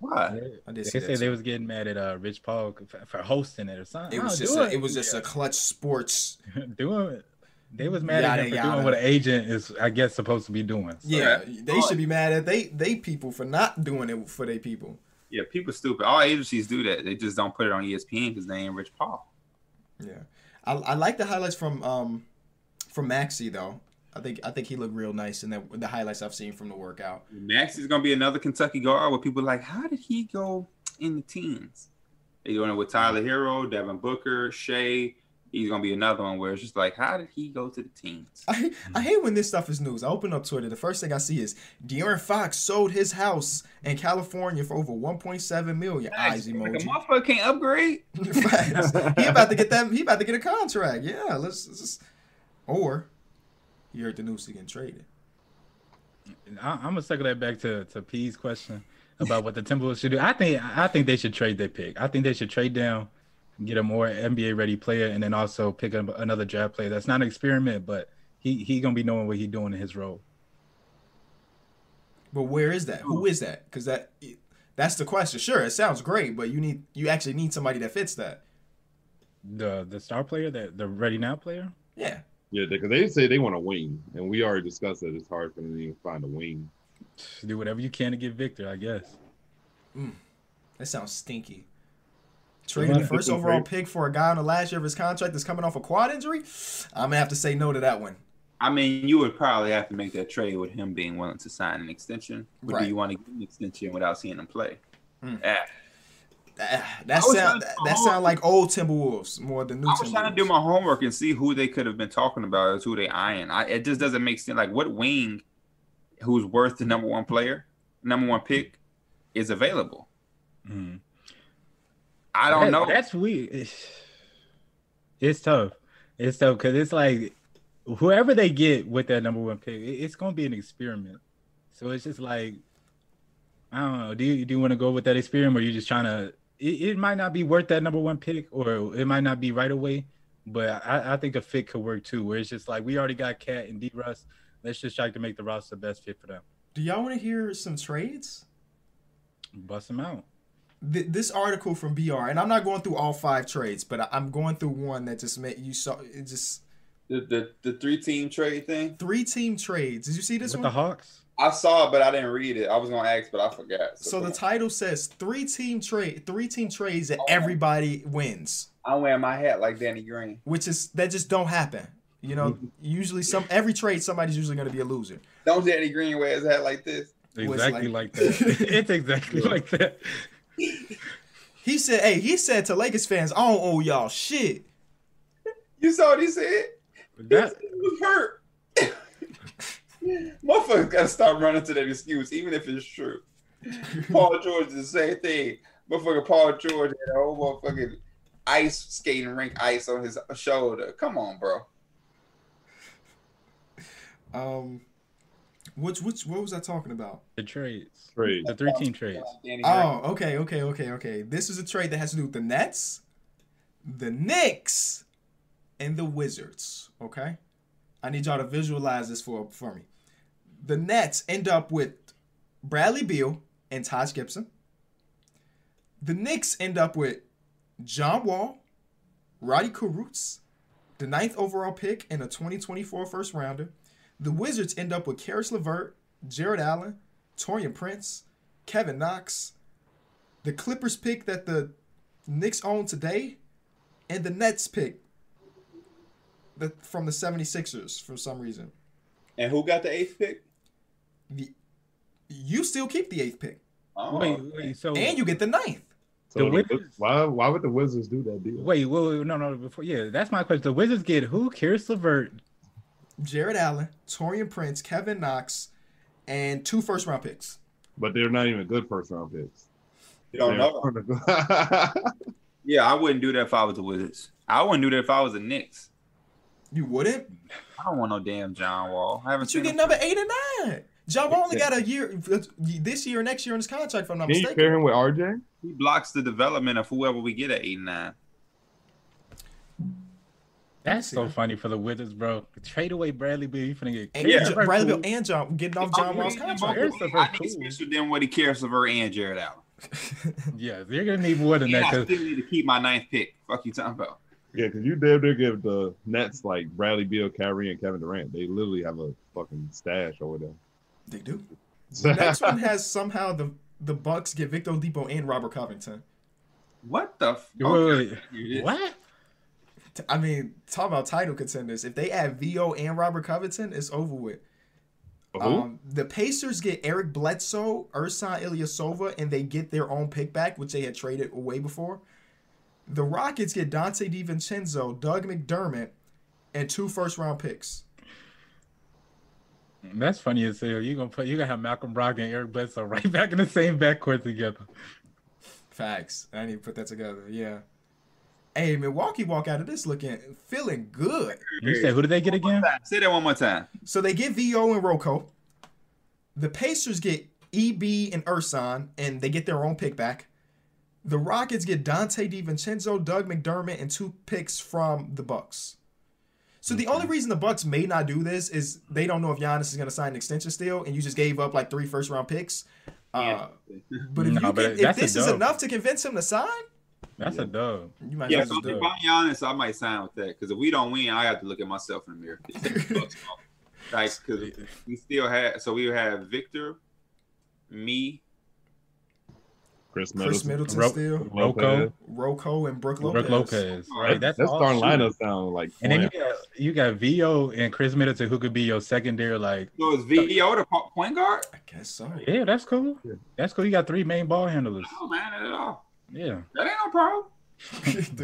Why? I They did see say that they was getting mad at uh, Rich Paul for, for hosting it or something. It was just do a, it was just Yeah. a Klutch sports. doing it. They was mad Yada, at him for yada. doing what an agent is, I guess, supposed to be doing. So, Yeah, they should be mad at they they people for not doing it for their people. Yeah, people stupid. All agencies do that. They just don't put it on ESPN because they ain't Rich Paul. Yeah, I, I like the highlights from um from Maxey though. I think I think he looked real nice in the the highlights I've seen from the workout. Maxey's gonna be another Kentucky guard where people are like, how did he go in the teens? They doing it with Tyler Herro, Devin Booker, Shai. He's gonna be another one where it's just like, how did he go to the teens? I I hate when this stuff is news. I open up Twitter. The first thing I see is De'Aaron Fox sold his house in California for over 1.7 million. Eyes Like, a motherfucker can't upgrade. He about to get that. He about to get a contract. Yeah, let's, let's just. Or you heard the news he getting traded. I, I'm gonna circle that back to to P's question about what the Timberwolves should do. I think I think they should trade their pick. I think they should trade down, get a more NBA ready player, and then also pick up another draft player. That's not an experiment, but he he gonna be knowing what he's doing in his role. But where is that? Who is that? Because that that's the question. Sure, it sounds great, but you need you actually need somebody that fits that. The the star player, that the ready now player. Yeah. Yeah, because they say they want a wing, and we already discussed that it's hard for them to even find a wing. Do whatever you can to get Victor, I guess. Mm. That sounds stinky. Trading the first overall great. pick for a guy on the last year of his contract that's coming off a quad injury. I'm gonna have to say no to that one. I mean, you would probably have to make that trade with him being willing to sign an extension. But Right. do you want to get an extension without seeing him play? Hmm. Ah. Ah, That sound that, to- that sound like old Timberwolves more than new Timberwolves. I was trying to do my homework and see who they could have been talking about as who they eyeing. I, it just doesn't make sense. Like, what wing who's worth the number one player, number one pick, is available? Mhm. I don't That- know. That's weird. It's, it's tough. It's tough because it's like whoever they get with that number one pick, it- it's gonna be an experiment. So it's just like I don't know. Do you do you want to go with that experiment, or you just trying to? It, it might not be worth that number one pick, or it might not be right away. But I, I think a fit could work too, where it's just like we already got KAT and D Russ. Let's just try to make the roster the best fit for them. Do y'all want to hear some trades? Bust them out. Th- this article from BR, and I'm not going through all five trades, but I- I'm going through one that just made you saw it just the, the the three team trade thing. three team trades. Did you see this With one? the Hawks. I saw it, but I didn't read it. I was gonna ask, but I forgot. So the title says three team trade, three team trades that Oh. everybody wins, I'm wearing my hat like Danny Green. which is that just don't happen. You know, Mm-hmm. usually some every trade somebody's usually going to be a loser. Don't Danny Green wear his hat like this? Exactly like- like, that. it's exactly like that. He said, "Hey, he said to Lakers fans, I don't owe y'all shit." You saw what he said? That He was hurt. Motherfuckers gotta stop running to that excuse, even if it's true. Paul George is the same thing. Motherfucker Paul George had a whole motherfucking ice skating rink ice on his shoulder. Come on, bro. Um, which which what was I talking about? the trades, Trade. the three team trades. Oh, okay, okay, okay, okay. This is a trade that has to do with the Nets, the Knicks, and the Wizards. Okay, I need y'all to visualize this for for me. The Nets end up with Bradley Beal and Taj Gibson. The Knicks end up with John Wall, Roddy Kurutz, the ninth overall pick and a 2024 first rounder. The Wizards end up with Caris LeVert, Jarrett Allen, Taurean Prince, Kevin Knox, the Clippers pick that the Knicks own today, and the Nets pick the, from the 76ers for some reason. And who got the eighth pick? The, you still keep the eighth pick, Oh, Wait, wait. So and you get the ninth. So The the Wizards- why why would the Wizards do that deal? wait, wait, wait, no, no. Before, yeah, that's my question. The Wizards get who? Caris LeVert. Jarrett Allen, Taurean Prince, Kevin Knox, and two first round picks. But they're not even good first round picks. you don't know. know. Yeah, I wouldn't do that if I was the Wizards. I wouldn't do that if I was the Knicks. You wouldn't? I don't want no damn John Wall. I haven't But you get number eight and nine. John Wall only got a year this year, next year in his contract, if I'm not Can you mistaken. pair him with RJ? He blocks the development of whoever we get at eight and nine. That's so funny for the Wizards, bro. Trade away Bradley Beal. You finna get And Caris yeah, LeVert Bradley cool. Beal and John getting off John Wall's contract. Caris LeVert I think cool. Spencer than what he cares for and Jarrett Allen. Yeah, you're gonna need more than And that. I 'cause- still need to keep my ninth pick. Fuck you talking about. Yeah, because you damn near give the Nets like Bradley Beal, Kyrie, and Kevin Durant. They literally have a fucking stash over there. They do. The next one has somehow the the Bucks get Victor Depot and Robert Covington. What the? F- Wait, okay. wait, wait. What? T- I mean, talk about title contenders. If they add Vo and Robert Covington, it's over with. Who? Um, the Pacers get Eric Bledsoe, Ersan Ilyasova, and they get their own pick back, which they had traded away before. The Rockets get Donte DiVincenzo, Doug McDermott, and two first round picks. That's funny as hell. You gonna put you gonna have Malcolm Brogdon and Eric Bledsoe right back in the same backcourt together. Facts. I need to put that together. Yeah. Hey, Milwaukee walk out of this looking feeling good. You said who did they get again? Say that one more time. So they get VO and Rocco. The Pacers get EB and Ersan, and they get their own pick back. The Rockets get Donte DiVincenzo, Doug McDermott, and two picks from the Bucks. So the only reason the Bucks may not do this is they don't know if Giannis is going to sign an extension still, and you just gave up like three first round picks. Uh, but if No, you but can, if this is enough to convince him to sign, That's a dub. you might Yeah, so just do if. I'm honest, I might sign with that because if we don't win, I have to look at myself in the mirror. like, because we still have, so we have Victor, me, Khris Khris Middleton. Middleton Ro- still, Rocco, Rocco, and Brook Lopez. Brook Lopez. All Right, right. that's That all starting lineup sound like And then you got you got Vo and Khris Middleton, who could be your secondary. Like, so is VO the point guard? I guess so. yeah, that's cool. Yeah. That's cool. You got three main ball handlers. No, man, at all. Yeah. That ain't no problem.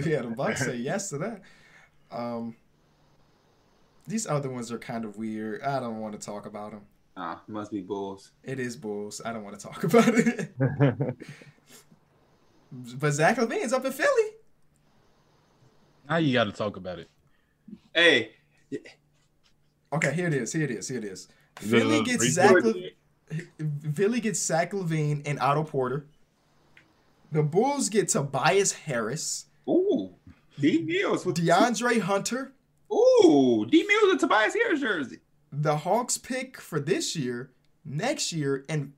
yeah, the Bucks say yes to that. Um, these other ones are kind of weird. I don't want to talk about them. Ah, must be Bulls. It is Bulls. I don't want to talk about it. but Zach LaVine's up in Philly. Now you got to talk about it. Hey, Okay, here it is. Here it is. Here it is. Is Philly gets Zach. Le- Philly gets Zach Levine and Otto Porter. The Bulls get Tobias Harris, ooh, D Mills with DeAndre Hunter. Ooh, D Mills and Tobias Harris jersey. The Hawks pick for this year, next year, and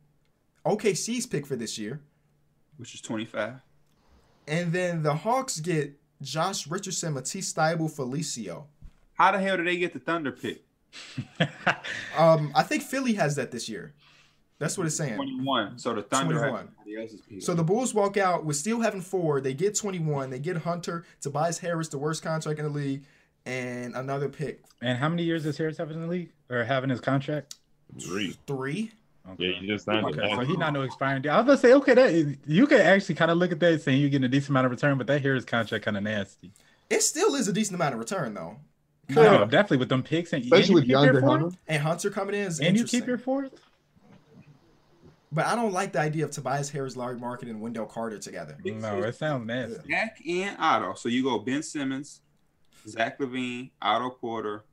OKC's pick for this year. Which is 25. And then the Hawks get Josh Richardson, Matisse Thybulle, Felicio. How the hell did they get the Thunder pick? Um, I think Philly has that this year. That's what it's saying. 21. So the Thunder 21. had somebody else's. So the Bulls walk out with still having four. They get 21. They get Hunter, Tobias Harris, the worst contract in the league, and another pick. and how many years does Harris have in the league or having his contract? Three. Three. Okay. Yeah, you just signed Okay, it. so he not no expiring deal. I was gonna say, okay, that you can actually kind of look at that saying you're getting a decent amount of return, but that Harris contract kind of nasty. It still is a decent amount of return though. No, Yeah. definitely with them picks and Especially with and you keep your DeAndre fourth? Hunter. And Hunter coming in is And you keep your fourth? But I don't like the idea of Tobias Harris, Larry Market, and Wendell Carter together. No, it sounds nasty. Zach and Otto. So you go Ben Simmons, Zach LaVine, Otto Porter,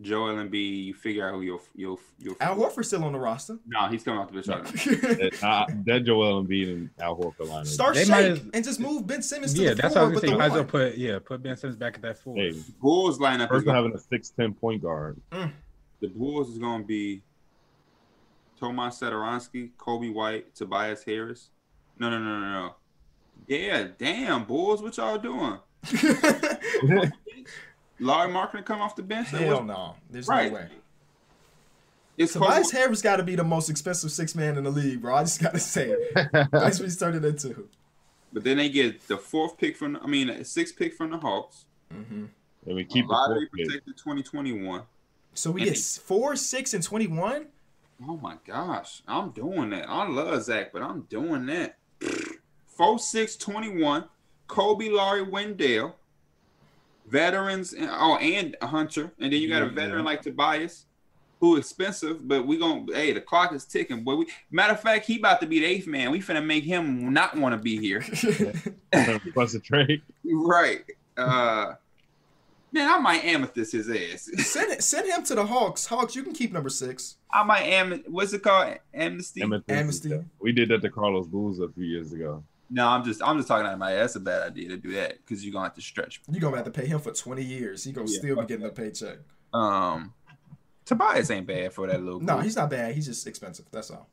Joel Embiid. You figure out who your your your. Al Horford's still on the roster. No, he's coming off the bench. No. already. That, uh, that Joel Embiid and Al Horford line. Start They Shake might as- and just move Ben Simmons to Yeah, the that's four what I was with gonna Might as well put yeah, put Ben Simmons back at that four. Hey, Bulls lineup is first gonna, having a six ten point guard. the Bulls is going to be Tomas Satoransky, Coby White, Tobias Harris. No, no, no, no, no. Yeah, damn Bulls, what y'all doing? Larry Markin come off the bench? Hell no. There's Right. no way. It's Tobias Coby- Harris got to be the most expensive six man in the league, bro. I just got to say it. That's what he's turning into. But then they get the fourth pick from, I mean, sixth pick from the Hawks. hmm And we keep the lottery protected 2021. So we And get four, six, and 21? Oh my gosh, I'm doing that. I love Zach, but I'm doing that. 4 6 21, Coby Lauri Wendell, veterans, and, oh, and a Hunter. And then you got a veteran yeah. like Tobias, who expensive, but we going to, hey, the clock is ticking. Boy, we, matter of fact, he about to be the eighth man. We finna make him not want to be here. Plus a trade. right. Uh, man, I might amethyst his ass. send, send him to the Hawks. Hawks, you can keep number six. I might am. What's it called? Amnesty. Amethyst. Amnesty. We did that to Carlos Booz a few years ago. No, I'm just I'm just talking out of my ass. That's a bad idea to do that because you're gonna have to stretch. You're going to have to pay him for 20 years. He's going to Yeah, still be fuck getting a paycheck. Um, Tobias ain't bad for that little. No, group. he's not bad. He's just expensive. That's all.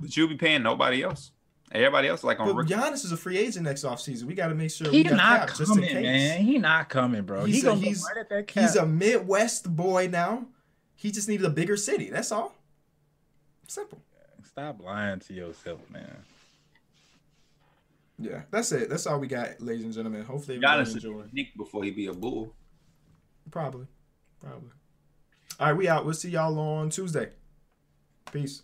but you'll be paying nobody else. Everybody else like on But rookie. Giannis is a free agent next offseason. We got to make sure He not cap just in coming, case. man. He not coming, bro. He's He a- gonna he's- right at that. He's a Midwest boy now. He just needed a bigger city. That's all. Simple. Stop lying to yourself, man. Yeah, that's it. That's all we got, ladies and gentlemen. Hopefully, everybody Giannis enjoy. Nick before he be a bull. Probably, probably. All right, we out. We'll see y'all on Tuesday. Peace.